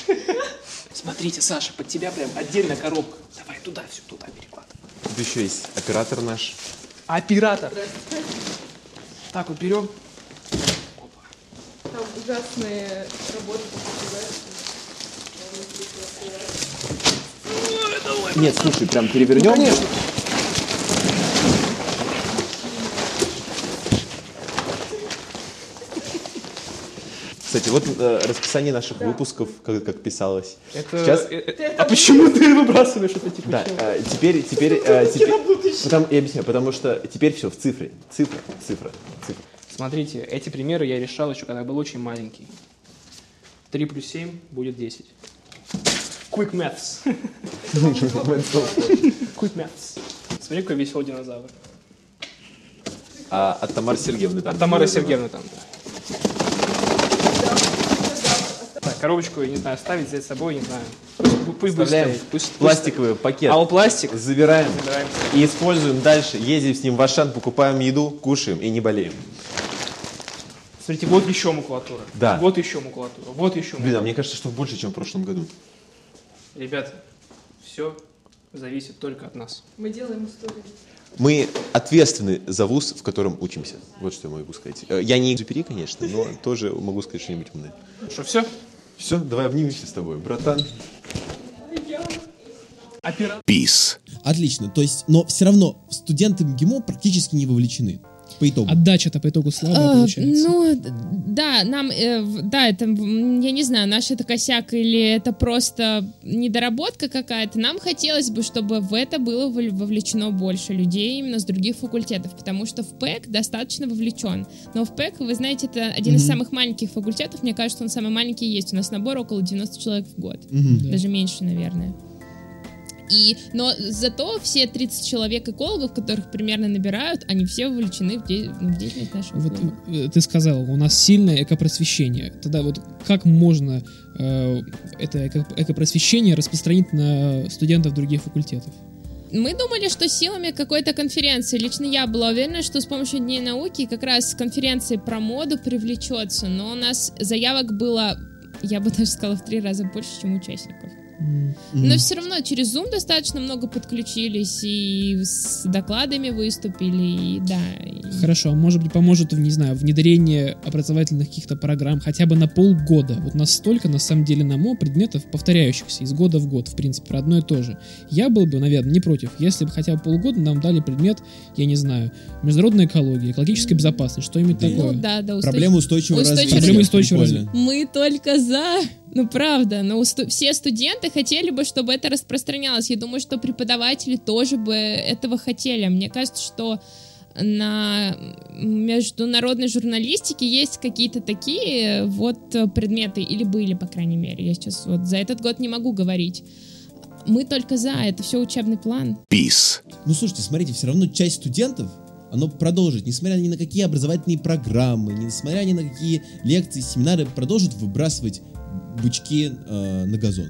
Смотрите, Саша, под тебя прям отдельная коробка. Давай туда, все туда перекладывай. Тут еще есть оператор наш. Оператор. Так вот берем. Там ужасные работы. Нет, слушай, прям перевернем. Конечно. Кстати, вот э, расписание наших выпусков, как, как писалось. Это... Сейчас, э, э, А почему ты выбрасываешь это типа? да, э, теперь, теперь, э, теперь, потому, я объясню, потому что теперь все в цифре, цифра, цифра, цифра. Смотрите, эти примеры я решал еще, когда был очень маленький. 3 плюс 7 будет 10. Quick maths. Quick maths. Смотри, какой веселый динозавр. А от Тамары Сергеевны там. От Тамары Сергеевны там. да. Так, коробочку, я не знаю, ставить, взять с собой, не знаю. Пусть, пусть будет Вставляем стоять. Пусть, пусть пластиковый пакет. А он пластик? Забираем Забираем. и используем дальше. Ездим с ним в Ашан, покупаем еду, кушаем и не болеем. Смотрите, вот еще макулатура. Да. Вот еще макулатура. Вот еще Блин, а макулатура. мне кажется, что больше, чем в прошлом году. Ребята, все зависит только от нас. Мы делаем историю. Мы ответственны за вуз, в котором учимся. Вот что я могу сказать. Э, Я не экзюпери, конечно, но тоже могу сказать что-нибудь умное. Что, все? Все, давай обнимемся с тобой, братан. Peace. Отлично. То есть, но все равно студенты МГИМО практически не вовлечены. По итогу. Отдача-то по итогу слабая А, получается. Ну, да, нам, э, да, это, я не знаю, наш это косяк или это просто недоработка какая-то. Нам хотелось бы, чтобы в это было вов- вовлечено больше людей именно с других факультетов, потому что в ПЭК достаточно вовлечен. Но в ПЭК, вы знаете, это один из самых маленьких факультетов, мне кажется, он самый маленький есть. У нас набор около 90 человек в год. Даже меньше, наверное. И, но зато все 30 человек экологов, которых примерно набирают, они все вовлечены в, де- в деятельность нашего Вот клуба. э, ты сказал, у нас сильное экопросвещение. Тогда вот как можно э, это эко- экопросвещение распространить на студентов других факультетов? Мы думали, что силами какой-то конференции, лично я была уверена, что с помощью Дней науки как раз конференции про моду привлечется, но у нас заявок было, я бы даже сказала, в три раза больше, чем участников. Но все равно через Zoom достаточно много подключились и с докладами выступили, и да. и- Хорошо, а может быть поможет, в, не знаю, внедрение образовательных каких-то программ хотя бы на полгода. Вот настолько, на самом деле, на МО предметов, повторяющихся из года в год, в принципе, про одно и то же. Я был бы, наверное, не против, если бы хотя бы полгода нам дали предмет, я не знаю, международная экология, экологическая безопасность, что-нибудь Да. такое. Ну да, да, Проблема устойчивого Устойчивого развития. Проблема устойчивого Прикольно. Мы только за. Ну, правда, но усту- все студенты хотели бы, чтобы это распространялось. Я думаю, что преподаватели тоже бы этого хотели. Мне кажется, что на международной журналистике есть какие-то такие вот э, предметы, или были, по крайней мере. Я сейчас вот за этот год не могу говорить. Мы только за, это все учебный план. Peace. Ну, слушайте, смотрите, все равно часть студентов, оно продолжит, несмотря ни на какие образовательные программы, несмотря ни на какие лекции, семинары, продолжит выбрасывать бычки э, на газон.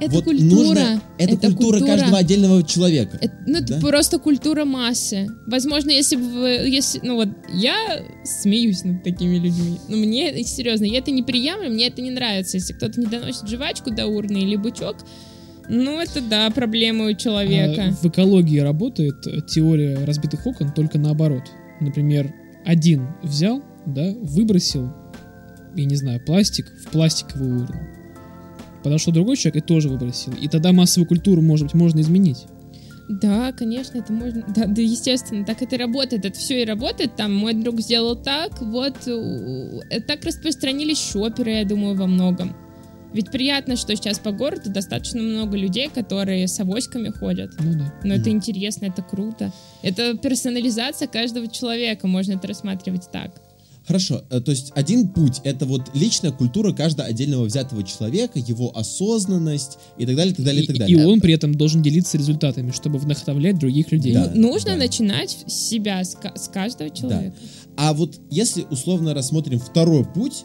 Это вот культура. нужно... Это, Это культура, культура. каждого отдельного человека. Это, ну, это Да? просто культура массы. Возможно, если бы вы, если, ну вот, я смеюсь над такими людьми. Но мне, серьезно, я это не приемлю, мне это не нравится. Если кто-то не доносит жвачку до урны или бычок, ну, это да, проблема у человека. А в экологии работает теория разбитых окон только наоборот. Например, один взял, да, выбросил, я не знаю, пластик в пластиковую урну. Подошел другой человек и тоже выбросил. И тогда массовую культуру, может быть, можно изменить. Да, конечно, это можно. Да, да, естественно, так это работает. Это все и работает. Там мой друг сделал так, вот э, так распространились шоперы, я думаю, во многом. Ведь приятно, что сейчас по городу достаточно много людей, которые с авоськами ходят. Ну да. Но это интересно, это круто. Это персонализация каждого человека, можно это рассматривать так. Хорошо, э, то есть один путь — это вот личная культура каждого отдельного взятого человека, его осознанность и так далее, и так далее, и, так далее. и он при этом должен делиться результатами, чтобы вдохновлять других людей. Да. Ну, Нужно да. начинать с себя, с, с каждого человека. А вот если условно рассмотрим второй путь,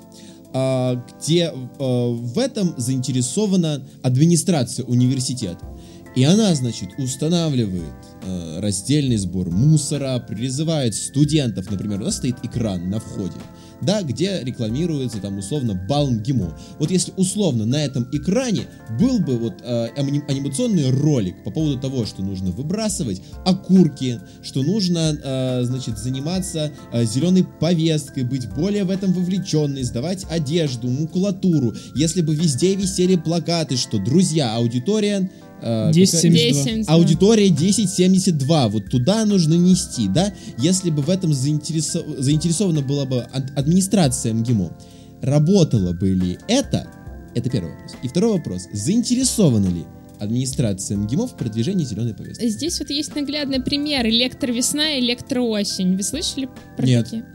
а, где а, в этом заинтересована администрация университета. И она, значит, устанавливает э, раздельный сбор мусора, призывает студентов, например, у нас стоит экран на входе, да, где рекламируется там условно Балм ГИМО. Вот если условно на этом экране был бы вот э, ани- анимационный ролик по поводу того, что нужно выбрасывать окурки, что нужно, э, значит, заниматься э, зеленой повесткой, быть более в этом вовлеченной, сдавать одежду, макулатуру, если бы везде висели плакаты, что, друзья, аудитория... э, 1072. какая- Аудитория 1072, вот туда нужно нести, да? Если бы в этом заинтересо- заинтересована была бы ад- администрация МГИМО, работало бы ли это? Это первый вопрос. И второй вопрос. Заинтересована ли администрация МГИМО в продвижении зеленой повестки? Здесь вот есть наглядный пример. Электровесна и электроосень. Вы слышали про Нет. такие?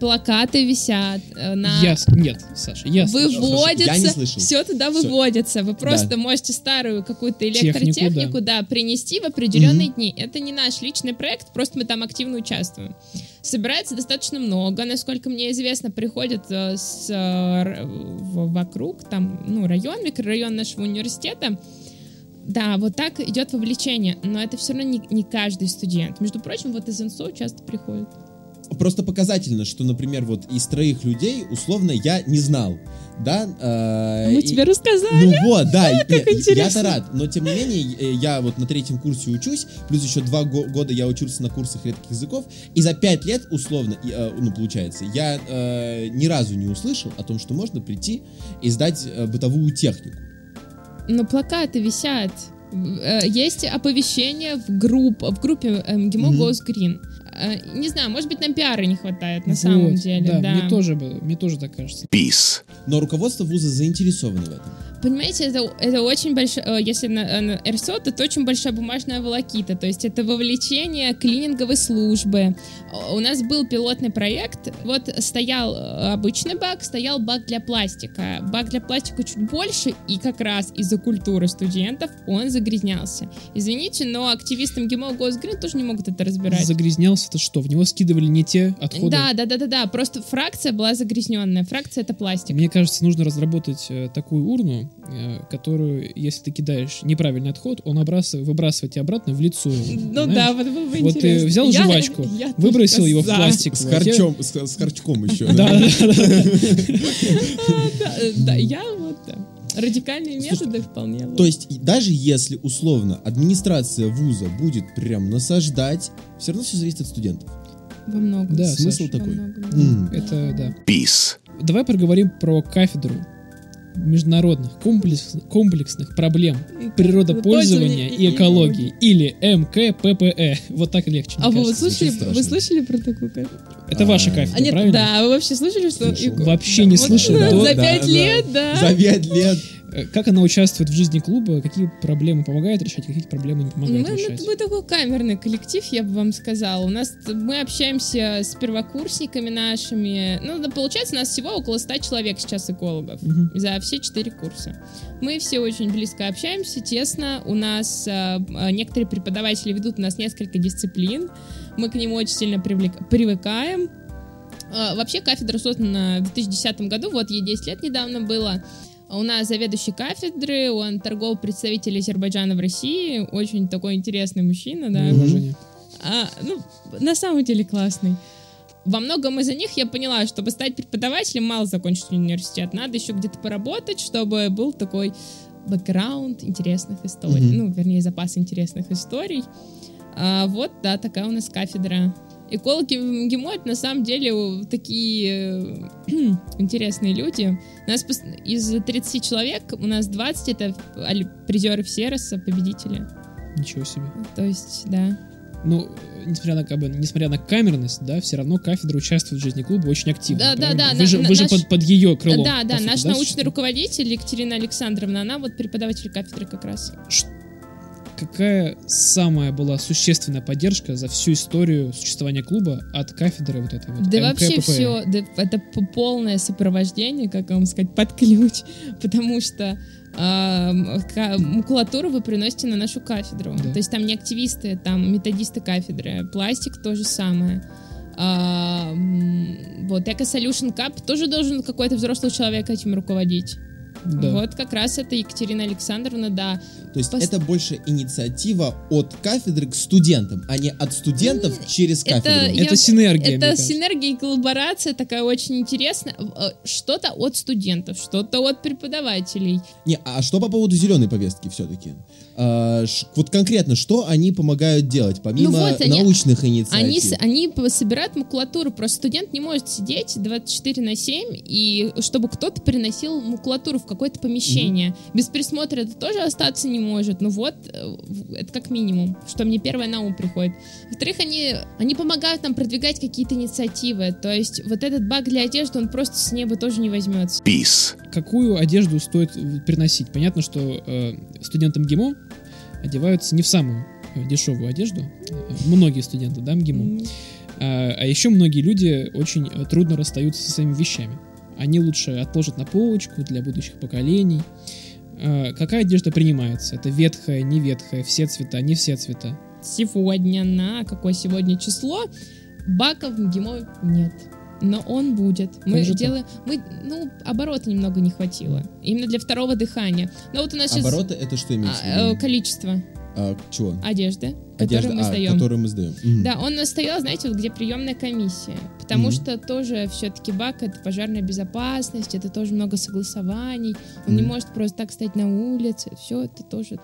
Плакаты висят э, на... Я Нет, Саша, я слышал. Выводится, Я не слышал. все туда выводится. Вы просто Да. можете старую какую-то Технику, электротехнику, да. принести в определенные дни. Это не наш личный проект, просто мы там активно участвуем. Собирается достаточно много, насколько мне известно, приходят э, с, э, вокруг, там, ну, район, микрорайон нашего университета. Да, вот так идет вовлечение, но это все равно не, не каждый студент. Между прочим, вот из ИНСО часто приходят. Просто показательно, что, например, вот из троих людей, условно, я не знал, да? э, Мы и- тебе рассказали. Ну вот, да, я- я- интересно. я-то рад, но тем не менее, э, я вот на третьем курсе учусь, плюс еще два го- года я учился на курсах редких языков, и за пять лет, условно, и, э, ну, получается, я э, ни разу не услышал о том, что можно прийти и сдать э, бытовую технику. Но плакаты висят. Э, Есть оповещение в, групп, в группе э, МГИМО Мгм. Goes Green. Э, Не знаю, может быть, нам пиара не хватает на самом Вот, деле. Да, Да, Мне, тоже, мне тоже так кажется. Peace. Но руководство вуза заинтересовано в этом. Понимаете, это, это очень большое, если на, на РСО, то это очень большая бумажная волокита, то есть это вовлечение клининговой службы. Э, У нас был пилотный проект, вот стоял э, обычный бак, стоял бак для пластика. Бак для пластика чуть больше, и как раз из-за культуры студентов он загрязнялся. Извините, но активисты МГИМО Госгрин тоже не могут это разбирать. Загрязнялся это что? В него скидывали не те отходы? Да, да, да, да, да. Просто фракция была загрязненная. Фракция это пластик. Мне кажется, нужно разработать э, такую урну, э, которую, если ты кидаешь неправильный отход, он обрас- выбрасывает тебе обратно в лицо. его, Ну да, вот было бы Вот ты взял Я- жвачку, я выбросил только его в за. пластик. С а харчом, с, с харчком еще. Да, да, да. Да, э, я вот да. радикальные Слушай, методы вполне. То есть даже если условно администрация вуза будет прям насаждать, все равно все зависит от студентов. во многом. Да, Смысл такой. многом, да. М. Это да. Peace. Давай поговорим про кафедру международных комплекс- комплексных проблем природопользования и экологии или МКППЭ. Вот так легче. А вы вот кажется. слышали, вы слышали про такую кафедру? Это ваша А, кафедра, А нет, правильно? да, вы вообще слышали, что... Слышал. и- Вообще да, не вот слышал, За да, пять да, лет, да. За пять лет. Э, Как она участвует в жизни клуба, какие проблемы помогает решать, какие проблемы не Мы, помогает ну, решать. мы такой камерный коллектив, я бы вам сказала. У нас мы общаемся с первокурсниками нашими. Ну, да, получается, у нас всего около 100 человек сейчас экологов Мгм. за все четыре курса. Мы все очень близко общаемся, тесно. У нас э, э, некоторые преподаватели ведут у нас несколько дисциплин. Мы к ним очень сильно привлек- привыкаем. Э, Вообще кафедра создана в 2010 году, вот ей 10 лет недавно было. У нас заведующий кафедры, он торговый представитель Азербайджана в России, очень такой интересный мужчина, да. Уважение. А, ну, на самом деле классный. Во многом из-за них я поняла, чтобы стать преподавателем, мало закончить университет. Надо еще где-то поработать, чтобы был такой бэкграунд интересных историй. Мгм. Ну, вернее, запас интересных историй. А, вот, да, такая у нас кафедра. Экологи в МГИМО это на самом деле такие э, интересные люди. У нас из 30 человек у нас 20 это призеры Всероса, победители. Ничего себе. То есть, да. Ну, несмотря на, как бы, несмотря на камерность, да, все равно кафедра участвует в жизни клуба очень активно. Да, да, правильно? да, Вы на- же, вы же наш- под, под ее крылом. Да, да, сути, наш научный существуете? руководитель Екатерина Александровна, она вот преподаватель кафедры как раз. Какая самая была существенная поддержка за всю историю существования клуба от кафедры вот этой вот Да МКПП? вообще все, это п- полное сопровождение, как вам сказать, под ключ, потому что а, макулатуру вы приносите на нашу кафедру. Да. То есть там не активисты, там методисты кафедры. Пластик то же самое. А, вот Eco Solution Cup тоже должен какой-то взрослый человек этим руководить. Да. Вот как раз это Екатерина Александровна, да. То есть Пос- это больше инициатива от кафедры к студентам, а не от студентов через кафедру. Это, я- Это синергия, мне Это синергия и коллаборация такая очень интересная. Э, Что-то от студентов, что-то от преподавателей. Не, а что по поводу зеленой повестки все-таки? вот конкретно, что они помогают делать, помимо Ну вот они- научных инициатив? Они, с- они собирают макулатуру. Просто студент не может сидеть 24 на 7, и чтобы кто-то приносил макулатуру в какое-то помещение. Без присмотра это тоже остаться не может. Ну вот, э, это как минимум, что мне первое на ум приходит. Во-вторых, они, они помогают нам продвигать какие-то инициативы. То есть вот этот баг для одежды, он просто с неба тоже не возьмется. Peace. Какую одежду стоит э, приносить? Понятно, что э, студентам ГИМО одеваются не в самую э, дешевую одежду. Многие студенты, да, МГИМО. М, А, а еще многие люди очень трудно расстаются со своими вещами. Они лучше отложат на полочку для будущих поколений. А, какая одежда принимается? Это ветхая, не ветхая, все цвета, не все цвета. Сегодня на какое сегодня число? Баков в МГИМО нет. Но он будет. Мы же делаем... Мы, ну, оборота немного не хватило. Именно для второго дыхания. Но вот у нас сейчас... Обороты это что имеется в а, э, виду? количество А, чего? одежды, Одежда, которую мы а, сдаем. которую мы сдаем. Мгм. Да, он стоял, знаете, вот где приемная комиссия. Потому Мгм. что тоже все-таки БАК — это пожарная безопасность, это тоже много согласований. Он не Мгм. может просто так стоять на улице. Все это тоже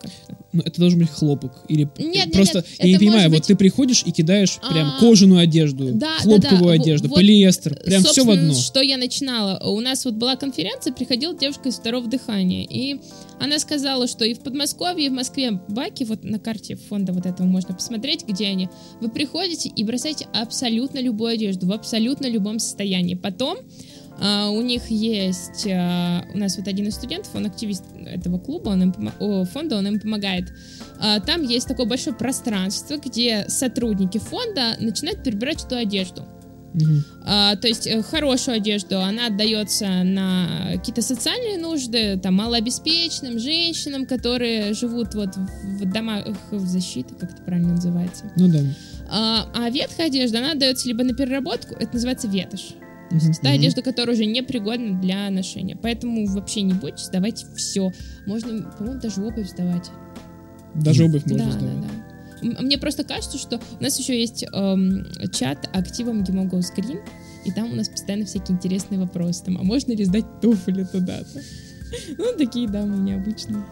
как-то... Ну, это должен быть хлопок. Или Нет, нет, просто, нет, я не это понимаю, может вот быть- ты приходишь и кидаешь прям А, кожаную одежду, да, да, хлопковую да, одежду, вот, полиэстер, прям все в одно. что я начинала. У нас вот была конференция, приходила девушка из второго дыхания, и она сказала, что и в Подмосковье, и в Москве баки, вот на карте фонда вот этого можно посмотреть, где они. Вы приходите и бросаете абсолютно любую одежду, в абсолютно любом состоянии. Потом а, у них есть, а, у нас вот один из студентов, он активист этого клуба, он им помо- о, фонда, он им помогает. А, Там есть такое большое пространство, где сотрудники фонда начинают перебирать эту одежду. Мгм. А, то есть э, хорошую одежду, она отдается на какие-то социальные нужды, там, малообеспеченным, женщинам, которые живут вот в домах в защиты, как это правильно называется. Ну да. А, а ветхая одежда, она отдается либо на переработку, это называется ветошь. То есть та одежда, которая уже непригодна для ношения. Поэтому вообще не бойтесь, сдавайте все. Можно, по-моему, даже обувь сдавать. Даже обувь можно да, сдавать. да, да. Мне просто кажется, что у нас еще есть эм, чат активом Гемогоус Green, и там у нас постоянно всякие интересные вопросы. Там, а можно ли сдать туфли туда-то? Ну, такие, да, мы необычные.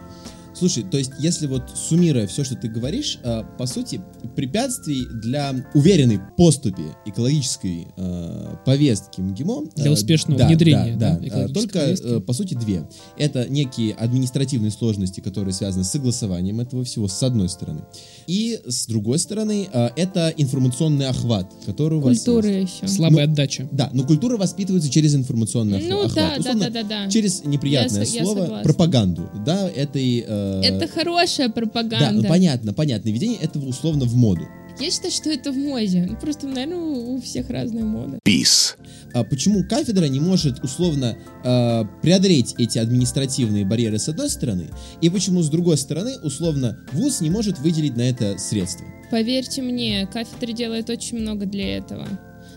Слушай, то есть, если вот суммируя все, что ты говоришь, э, по сути, препятствий для уверенной поступи экологической э, повестки МГИМО... э, Для успешного да, внедрения, Да, да, да, только, повестки. э, по сути, две. Это некие административные сложности, которые связаны с согласованием этого всего, с одной стороны. И, с другой стороны, э, это информационный охват, который у вас есть. еще. Слабая Ну, отдача. Да, но культура воспитывается через информационный Ну охват. да, да, Условно, да, да, да. Через неприятное Я я слово согласна. пропаганду, да, этой... э, Это хорошая да, пропаганда. ну понятно, понятно. Введение этого условно в моду. Я считаю, что это в моде. Ну, просто, наверное, у всех разная мода. Peace. А почему кафедра не может условно э, преодолеть эти административные барьеры с одной стороны, и почему с другой стороны условно ВУЗ не может выделить на это средства? Поверьте мне, кафедра делает очень много для этого.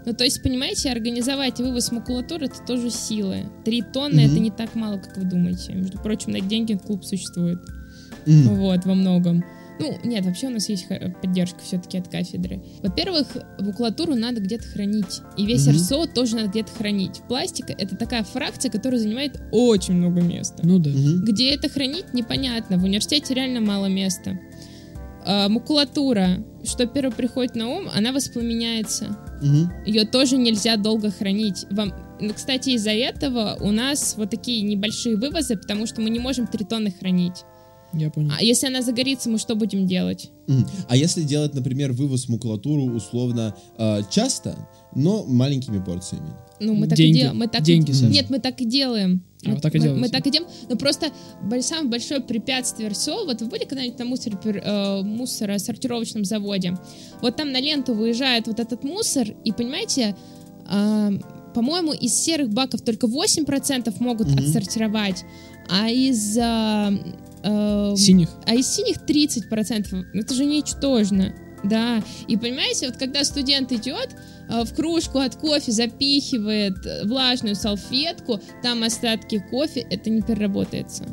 Ну, то есть, понимаете, организовать вывоз макулатуры это тоже силы. Три тонны Мгм. это не так мало, как вы думаете. Между прочим, на эти деньги клуб существует. М. Вот, во многом. Ну, нет, вообще у нас есть поддержка все-таки от кафедры. Во-первых, макулатуру надо где-то хранить. И весь Мгм. РСО тоже надо где-то хранить. Пластика — это такая фракция, которая занимает очень много места. Ну да. Мгм. Где это хранить, непонятно. В университете реально мало места. А, макулатура, что первое приходит на ум, она воспламеняется. Мгм. Ее тоже нельзя долго хранить. Вам... ну, Кстати, из-за этого у нас вот такие небольшие вывозы, потому что мы не можем 3 тонны хранить. Я понял. А если она загорится, мы что будем делать? Мгм. А если делать, например, вывоз макулатуру условно э, часто, но маленькими порциями? Ну, мы так Деньги. и делаем. Мы так и- Деньги, Саш. Нет, мы так и делаем. А, мы, вы так и мы- делаете. мы так и делаем. Но просто самое большое препятствие РСО, вот вы были когда-нибудь на мусор, э, мусоросортировочном заводе? Вот там на ленту выезжает вот этот мусор, и понимаете, а, по-моему, из серых баков только 8% могут Мгм. отсортировать, а из... а, э, Синих. а из синих 30%. Ну, Это же ничтожно. Да, и понимаете, вот когда студент идет, э, в кружку от кофе запихивает влажную салфетку, там остатки кофе, это не переработается.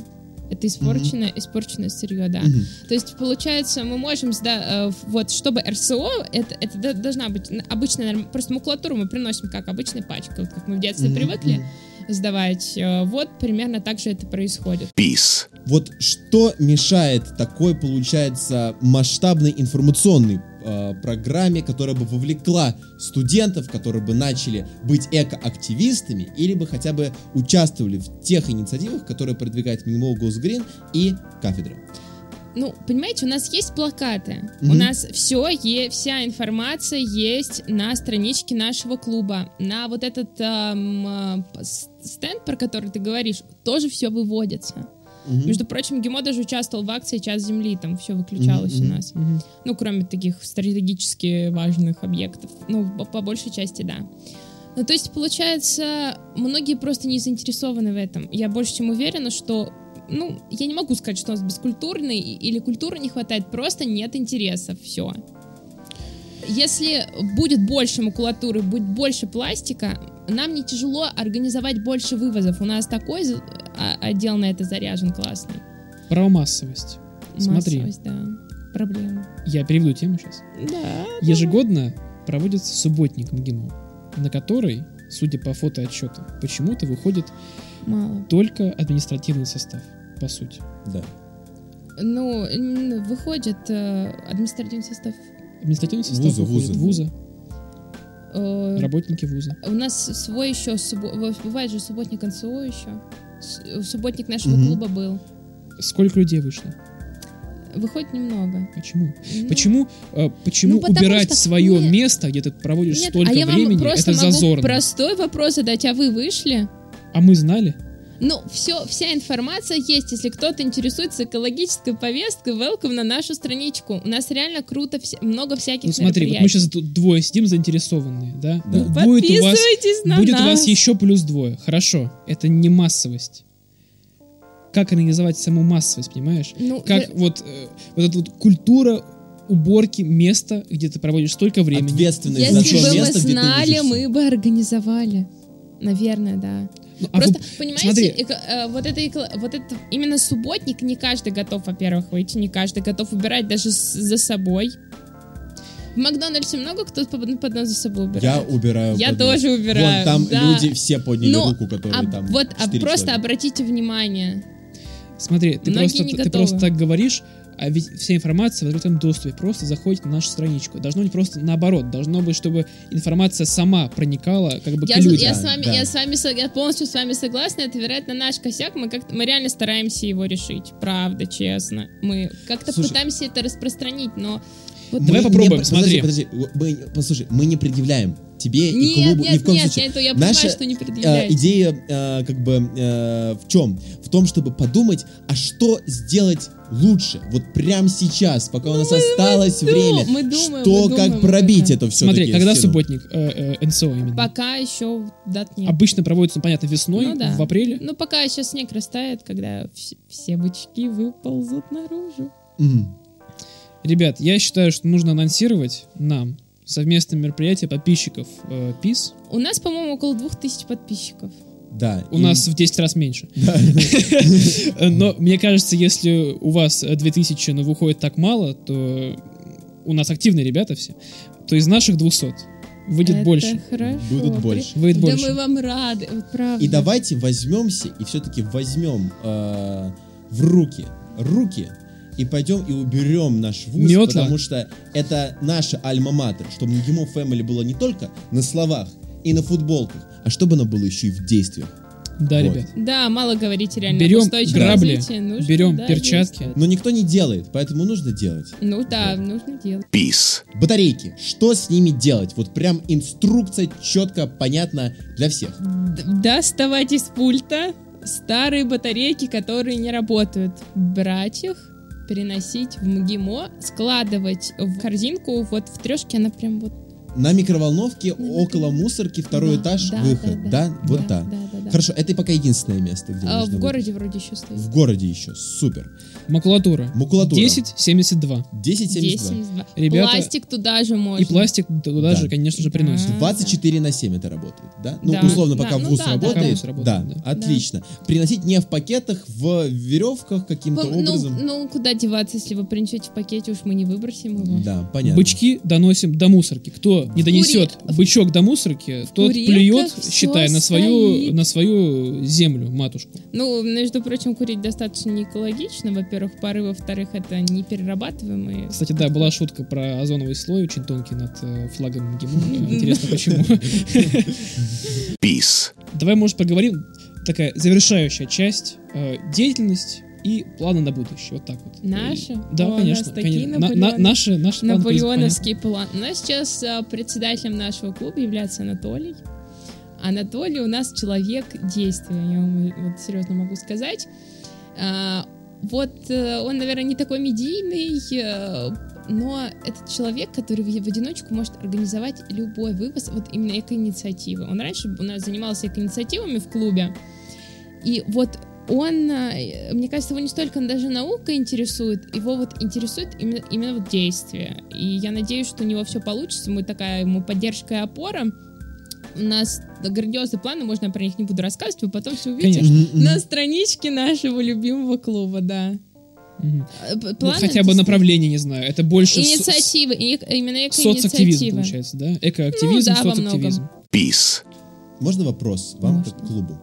Это испорченное, испорченное сырье, да. Мгм. То есть, получается, мы можем, сда- э, вот, чтобы РСО, это, это до- должна быть обычная, просто макулатуру мы приносим как обычная пачка, вот как мы в детстве Мгм, привыкли мгм. Сдавать. Э, Вот примерно так же это происходит. Peace. Вот что мешает такой, получается, масштабной информационной э, программе, которая бы вовлекла студентов, которые бы начали быть экоактивистами или бы хотя бы участвовали в тех инициативах, которые продвигает МИМО Госгрин и кафедра? Ну, понимаете, у нас есть плакаты. У Мгм. нас все, вся информация есть на страничке нашего клуба. На вот этот п- с- стенд, про который ты говоришь, тоже все выводится. Мгм. Между прочим, Гемо даже участвовал в акции «Час земли», там все выключалось Мгм, у нас. Ну, кроме таких стратегически важных объектов. Ну, по, по большей части, да. Ну, то есть, получается, многие просто не заинтересованы в этом. Я больше чем уверена, что ну, я не могу сказать, что у нас бескультурный или культуры не хватает, просто нет интереса, все. Если будет больше макулатуры, будет больше пластика, нам не тяжело организовать больше вывозов. У нас такой а- отдел на это заряжен классный. Про массовость. Смотри, Массовость, да. Проблема. я переведу тему сейчас. Да. Ежегодно проводится субботник МГИМО, на который, судя по фотоотчету, почему-то выходит Мало. только административный состав, по сути. Да. Ну, выходит э, административный состав. Административный состав Вуза, выходит вуза. вуза, Э, работники вуза. У нас свой еще, вот бывает же субботник НСО еще. С- Субботник нашего Мгм. клуба был. Сколько людей вышло? Выходит немного. Почему? Ну, Почему, э, почему Ну, убирать что- свое нет. место, где ты проводишь Нет, столько а я вам времени, это могу зазорно? простой вопрос задать, а вы вышли? А мы знали? Ну, все, вся информация есть. Если кто-то интересуется экологической повесткой, welcome на нашу страничку. У нас реально круто, вся- много всяких Ну смотри, вот мы сейчас тут двое сидим заинтересованные, да? Да. Бу- Будет у вас, Подписывайтесь на будет у нас. вас еще плюс двое. Хорошо, это не массовость. Как организовать саму массовость, понимаешь? Ну, Как вер- вот, э, вот эта вот культура уборки места, где ты проводишь столько времени. Ответственность за Если то бы мы место, ты знали, мы бы организовали. Наверное, да. Ну, а Просто, вы- понимаете, смотри. эко- э, вот, это, эко- вот это именно субботник, не каждый готов, во-первых, выйти, не каждый готов убирать даже с- за собой. В Макдональдсе много кто под, поднос за собой убирает? Я убираю. Я поднос. тоже убираю, Вон там да. люди все подняли Но, руку, которые а, там. вот, а просто человека. обратите внимание. Смотри, ты Многие просто, не ты просто так говоришь, а ведь вся информация в открытом доступе. Просто заходите на нашу страничку. Должно быть просто наоборот. Должно быть, чтобы информация сама проникала как бы Я, к людям. я с вами, да. я с вами, я полностью с вами согласна. Это, вероятно, наш косяк. Мы как мы реально стараемся его решить. Правда, честно. Мы как-то Слушай, пытаемся это распространить, но вот Давай Мы попробуем, не- смотри. Подожди, подожди. Мы, послушай, мы не предъявляем тебе и Нет, клубу ни нет, в коем нет, случае. я, это- я понимаю, Наша, что не э, предъявляете. идея э, как бы э, в чем? В том, чтобы подумать, а что сделать лучше, вот прямо сейчас, пока у нас осталось дум- время, мы думаем, что, мы как думаем об пробить этом. это все Смотри, когда субботник, э, э, НСО именно? Пока еще дат нет. Обычно проводится, понятно, весной, Ну да. в апреле. Ну, пока сейчас снег растает, когда вс- все бычки выползут наружу. Ребят, я считаю, что нужно анонсировать нам совместное мероприятие подписчиков э, ПИС. У нас, по-моему, около двух тысяч подписчиков. Да. У и- нас в 10 раз меньше. Но мне кажется, если у вас э, 2000, но выходит так мало, то у нас активные ребята все, то из наших 200 выйдет Это больше. хорошо. Будут больше. Выйдет Да больше. мы вам рады, правда. И давайте возьмемся и все-таки возьмем э, в руки руки и пойдем и уберем наш вуз, Метла. потому что это наша альма-матер, чтобы МГИМО Family было не только на словах и на футболках, а чтобы оно было еще и в действиях. Да, Вот. ребят. Да, мало говорить реально Берем грабли. Нужно, берем да, перчатки. действовать. Но никто не делает, поэтому нужно делать. Ну да, нужно делать. Peace. Батарейки. Что с ними делать? Вот прям инструкция четко, понятно для всех. Доставать из пульта старые батарейки, которые не работают. Брать их, переносить в МГИМО, складывать в корзинку. Вот в трешке она прям вот... На микроволновке На около мусорки, второй Да, этаж, да, выход. да, Да, да, Вот да, так. да, да, да. Хорошо, это пока единственное место, где А в городе выпить. вроде еще стоит. В городе еще. Супер. Макулатура. Макулатура. 10,72. 1072. 10,72. Ребята, Пластик туда же можно. И пластик туда Да. же, конечно же, Да. приносит. 24 на 7 это работает, да? Ну, Да, условно, да, пока ну ВУЗ да, да, работает. да. ВУЗ работает, да, да. отлично. Приносить не в пакетах, в веревках каким-то ну, образом. ну, куда деваться, если вы принесете в пакете, уж мы не выбросим его. Да, понятно. Бычки доносим до мусорки. Кто не донесет бычок до мусорки, тот плюет, всё считай, на свою, стоит. на свою землю, матушку. Ну, между прочим, курить достаточно не экологично, во-первых. Пары, во-вторых, это не перерабатываемые. Кстати, да, была шутка про озоновый слой, очень тонкий над э, флагом МГИМО. Интересно, почему. Peace. Давай, может, поговорим. Такая завершающая часть. э, Деятельность и планы на будущее. Вот так вот. Наши? Да, О, у конечно. конечно. На- на- Наполеон- Наши, наши планы, Наполеоновский план. У нас сейчас а, председателем нашего клуба является Анатолий. Анатолий у нас человек действия, я вам вот серьезно могу сказать. А, вот э, он, наверное, не такой медийный, э, но это человек, который в, одиночку может организовать любой вывоз, вот именно эко-инициативы. Он раньше у нас занимался эко-инициативами в клубе, и вот он, э, мне кажется, его не столько даже наука интересует, его вот интересует именно, именно вот действие. И я надеюсь, что у него все получится, мы такая ему поддержка и опора. У нас грандиозные планы, можно я про них не буду рассказывать, вы потом все увидите Конечно. на страничке нашего любимого клуба, да. Мгм. Э, п- Ну, планы хотя бы направление, не знаю. Это больше со- Инициативы, и- именно соцактивизм, эко-инициативы. получается, да? Экоактивизм, Ну да, соцактивизм. Peace. Можно вопрос вам Можно. как клубу?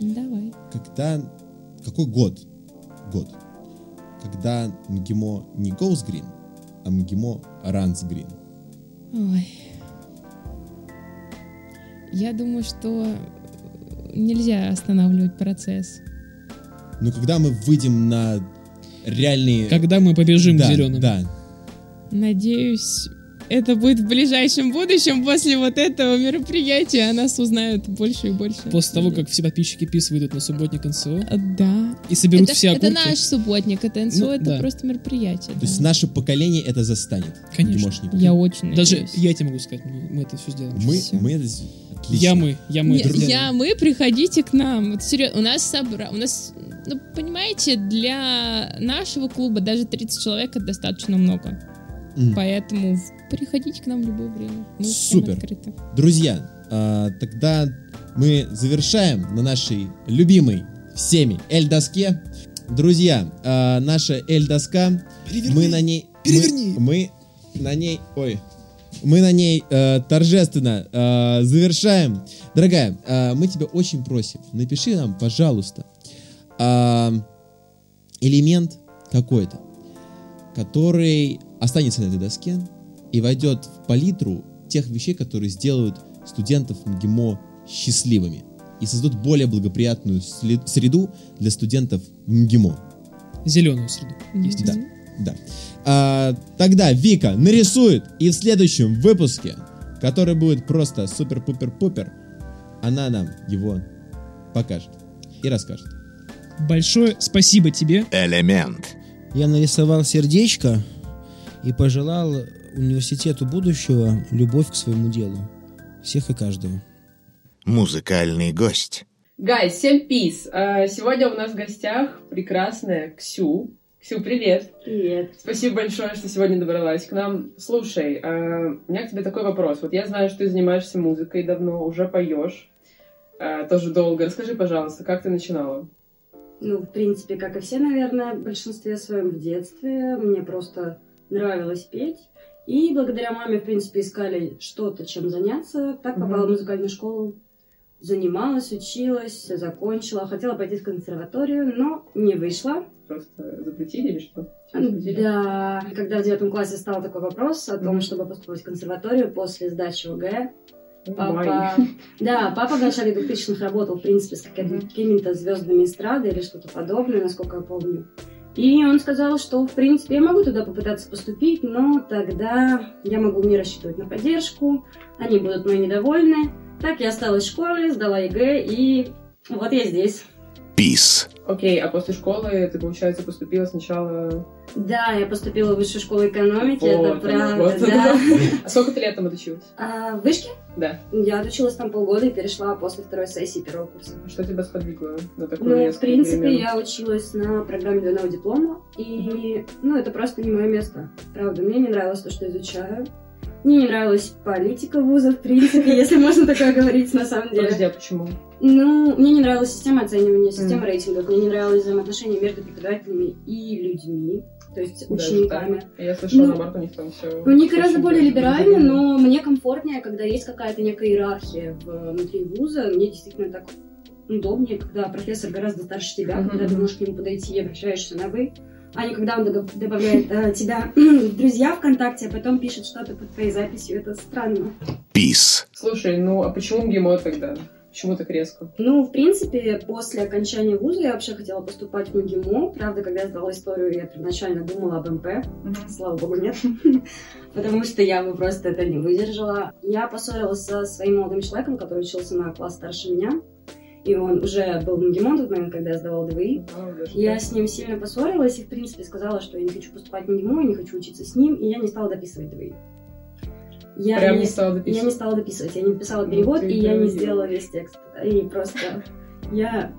Давай. Когда... Какой год? Год. Когда МГИМО не goes green, а МГИМО runs green. Ой. Я думаю, что нельзя останавливать процесс. Ну, когда мы выйдем на реальные... Когда мы побежим да, зеленым. Да, Надеюсь, это будет в ближайшем будущем после вот этого мероприятия. О нас узнают больше и больше. После того, как все подписчики ПИС выйдут на субботник НСО А, Да. и соберут это, все это окурки. наш субботник, это НСО, Ну, это да. просто мероприятие. то да. есть наше поколение это застанет. Конечно. Я очень Даже надеюсь. я тебе могу сказать, мы, это все сделаем. Мы, Всё. мы это... Отлично. Я мы, я мы Не- это сделаем. я, мы, приходите к нам. Вот серьезно, у нас собра... У нас, ну, понимаете, для нашего клуба даже 30 человек это достаточно много. Мгм. Поэтому приходите к нам в любое время. Мы Супер. открыты. Друзья, а, тогда мы завершаем на нашей любимой всеми L-доске. Друзья, а, наша L-доска, мы на ней... Мы, мы на ней... Ой. Мы на ней э, торжественно э, завершаем. Дорогая, э, мы тебя очень просим, напиши нам, пожалуйста, а, элемент какой-то, который останется на этой доске и войдет в палитру тех вещей, которые сделают студентов МГИМО счастливыми и создадут более благоприятную среду для студентов МГИМО. Зеленую среду. Есть. Да, да. А, тогда Вика нарисует, и в следующем выпуске, который будет просто супер-пупер-пупер, она нам его покажет и расскажет. Большое спасибо тебе. Элемент. Я нарисовал сердечко и пожелал университету будущего любовь к своему делу. Всех и каждого. Музыкальный гость. Гай, всем пис! Э, Сегодня у нас в гостях прекрасная Ксю. Ксю, привет. Привет. Спасибо большое, что сегодня добралась к нам. Слушай, а, у меня к тебе такой вопрос. Вот я знаю, что ты занимаешься музыкой давно, уже поешь, а, тоже долго. Расскажи, пожалуйста, как ты начинала? Ну, в принципе, как и все, наверное, в большинстве своем в детстве. Мне просто нравилось петь. И благодаря маме, в принципе, искали что-то, чем заняться. Так попала в музыкальную школу. Занималась, училась, закончила. Хотела пойти в консерваторию, но не вышла. Просто запретили или что? Да, когда в девятом классе стал такой вопрос о том, чтобы поступить в консерваторию после сдачи ОГЭ, Папа, да, папа в начале 2000-х работал, в принципе, с какими- какими-то звездами эстрады или что-то подобное, насколько я помню. И он сказал, что, в принципе, я могу туда попытаться поступить, но тогда я могу не рассчитывать на поддержку, они будут мной недовольны. Так я осталась в школе, сдала ЕГЭ, и вот я здесь. Peace. Окей, а после школы ты, получается, поступила сначала... Да, я поступила в высшую школу экономики, это Вот оно, правда, да. А сколько ты лет там отучилась? А, в вышке? Да. Я отучилась там полгода и перешла после второй сессии первого курса. Что тебя сподвигло на такую Ну, в принципе, перемену? я училась на программе двойного диплома, и, ну, это просто не мое место. Правда, мне не нравилось то, что изучаю. Мне не нравилась политика вуза, в принципе, если можно такое говорить на самом деле. Подожди, а почему? Ну, мне не нравилась система оценивания, система рейтингов, мне не нравились взаимоотношения между преподавателями и людьми, то есть Даже учениками. так? Я слышала, Ну, наоборот, у них там все... У них гораздо более либерально, но мне комфортнее, когда есть какая-то некая иерархия в- внутри вуза. Мне действительно так удобнее, когда профессор гораздо старше тебя, когда ты можешь к нему подойти и обращаешься на «вы», а не когда он добавляет э, тебя в друзья ВКонтакте, а потом пишет что-то под твоей записью. Это странно. Peace. Слушай, ну а почему МГИМО тогда? Почему так резко? Ну, в принципе, после окончания вуза я вообще хотела поступать в МГИМО. Правда, когда я сдала историю, я первоначально думала об МП. Слава богу, нет. Потому что я бы просто это не выдержала. Я поссорилась со своим молодым человеком, который учился на класс старше меня. И он уже был МГИМО в тот момент, когда я сдавала ДВИ. Я с ним сильно поссорилась и, в принципе, сказала, что я не хочу поступать в МГИМО, я не хочу учиться с ним, и я не стала дописывать ДВИ. Я Прям не стала дописывать? Я не стала дописывать, я не написала Ну, перевод, ты и я не сделала весь текст. И просто я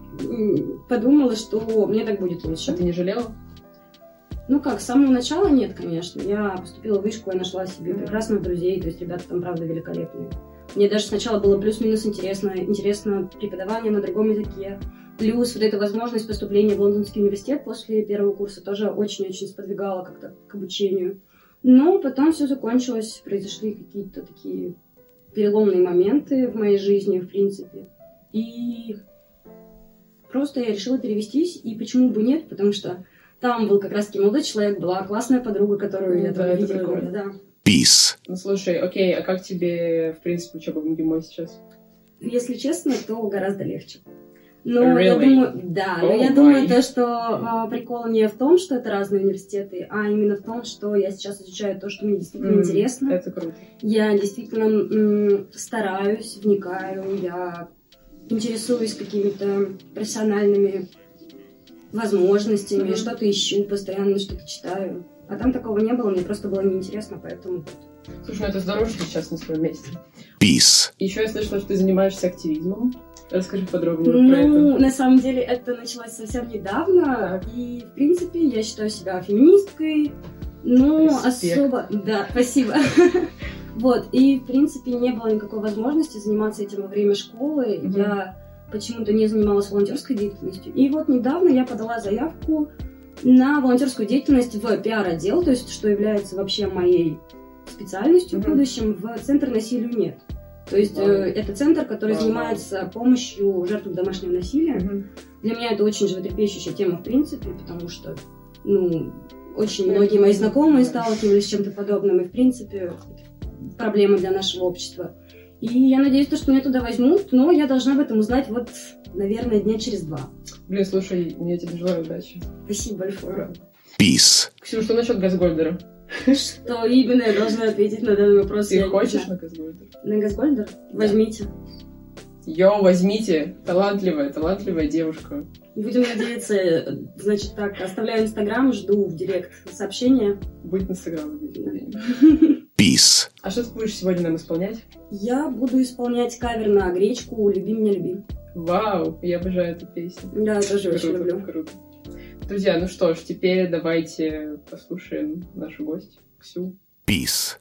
подумала, что мне так будет лучше. А ты не жалела? Ну как, с самого начала нет, конечно. Я поступила в вышку, я нашла себе прекрасных друзей, то есть ребята там, правда, великолепные. Мне даже сначала было плюс-минус интересно, интересно преподавание на другом языке. Плюс вот эта возможность поступления в Лондонский университет после первого курса тоже очень-очень сподвигала как-то к обучению. Но потом все закончилось, произошли какие-то такие переломные моменты в моей жизни, в принципе. И просто я решила перевестись, и почему бы нет, потому что там был как раз-таки молодой человек, была классная подруга, которую я Ну там да, это видела, да. Peace. Ну слушай, окей, а как тебе, в принципе, учеба в МГИМО сейчас? Если честно, то гораздо легче. Но я Really? думаю, да, но Oh я my. думаю, то, что а, прикол не в том, что это разные университеты, а именно в том, что я сейчас изучаю то, что мне действительно М, интересно. Это круто. Я действительно м, стараюсь, вникаю, я интересуюсь какими-то профессиональными возможностями, Мгм. что-то ищу, постоянно что-то читаю. А там такого не было, мне просто было неинтересно, поэтому. Слушай, ну это здорово, что ты сейчас на своем месте. Peace. Еще я слышала, что ты занимаешься активизмом. Расскажи подробнее про Ну, это. на самом деле, это началось совсем недавно, и, в принципе, я считаю себя феминисткой, но Респект. особо... Да, спасибо. Вот, и, в принципе, не было никакой возможности заниматься этим во время школы. Я почему-то не занималась волонтерской деятельностью. И вот недавно я подала заявку на волонтерскую деятельность в пиар-отдел, то есть что является вообще моей специальностью в будущем, в Центр насилию нет. То есть э, это центр, который занимается помощью жертвам домашнего насилия. Для меня это очень животрепещущая тема, в принципе, потому что, ну, очень многие мои знакомые сталкивались с чем-то подобным, и, в принципе, проблема для нашего общества. И я надеюсь, то, что меня туда возьмут, но я должна об этом узнать вот, наверное, дня через два. Блин, слушай, я тебе желаю удачи. Спасибо большое. Peace. Ксюша, что насчет Газгольдера? Что именно я должна ответить на данный вопрос? Ты хочешь на Газгольдер? На Газгольдер? Возьмите. Йоу, возьмите. Талантливая, талантливая девушка. Будем надеяться, значит так, оставляю Инстаграм, жду в директ сообщения. Будет Инстаграм. Peace. А что ты будешь сегодня нам исполнять? Я буду исполнять кавер на гречку «Люби меня, люби». Вау, я обожаю эту песню. Да, я тоже круто, очень люблю. Круто. Друзья, ну что ж, теперь давайте послушаем нашу гость Ксю. Peace.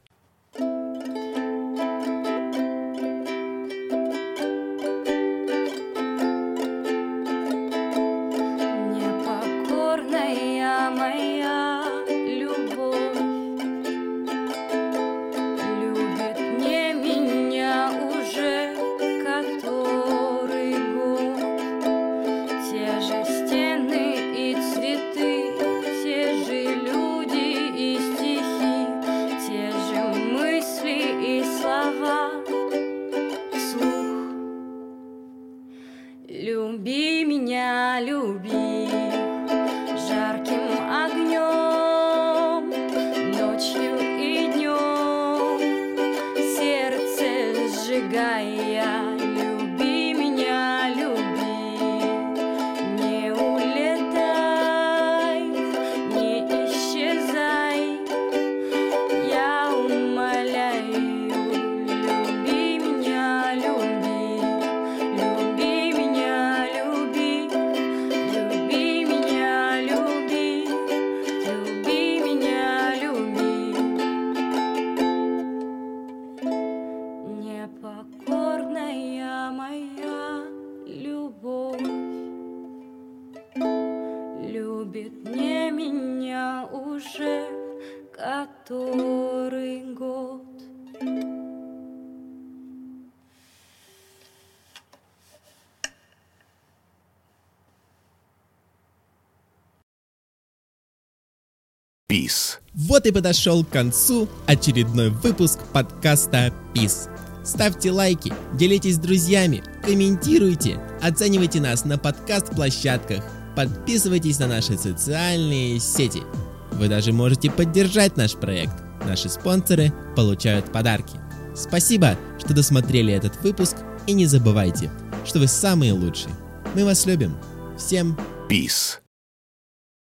Вот и подошел к концу очередной выпуск подкаста ПИС. Ставьте лайки, делитесь с друзьями, комментируйте, оценивайте нас на подкаст-площадках, подписывайтесь на наши социальные сети. Вы даже можете поддержать наш проект. Наши спонсоры получают подарки. Спасибо, что досмотрели этот выпуск и не забывайте, что вы самые лучшие. Мы вас любим. Всем Peace.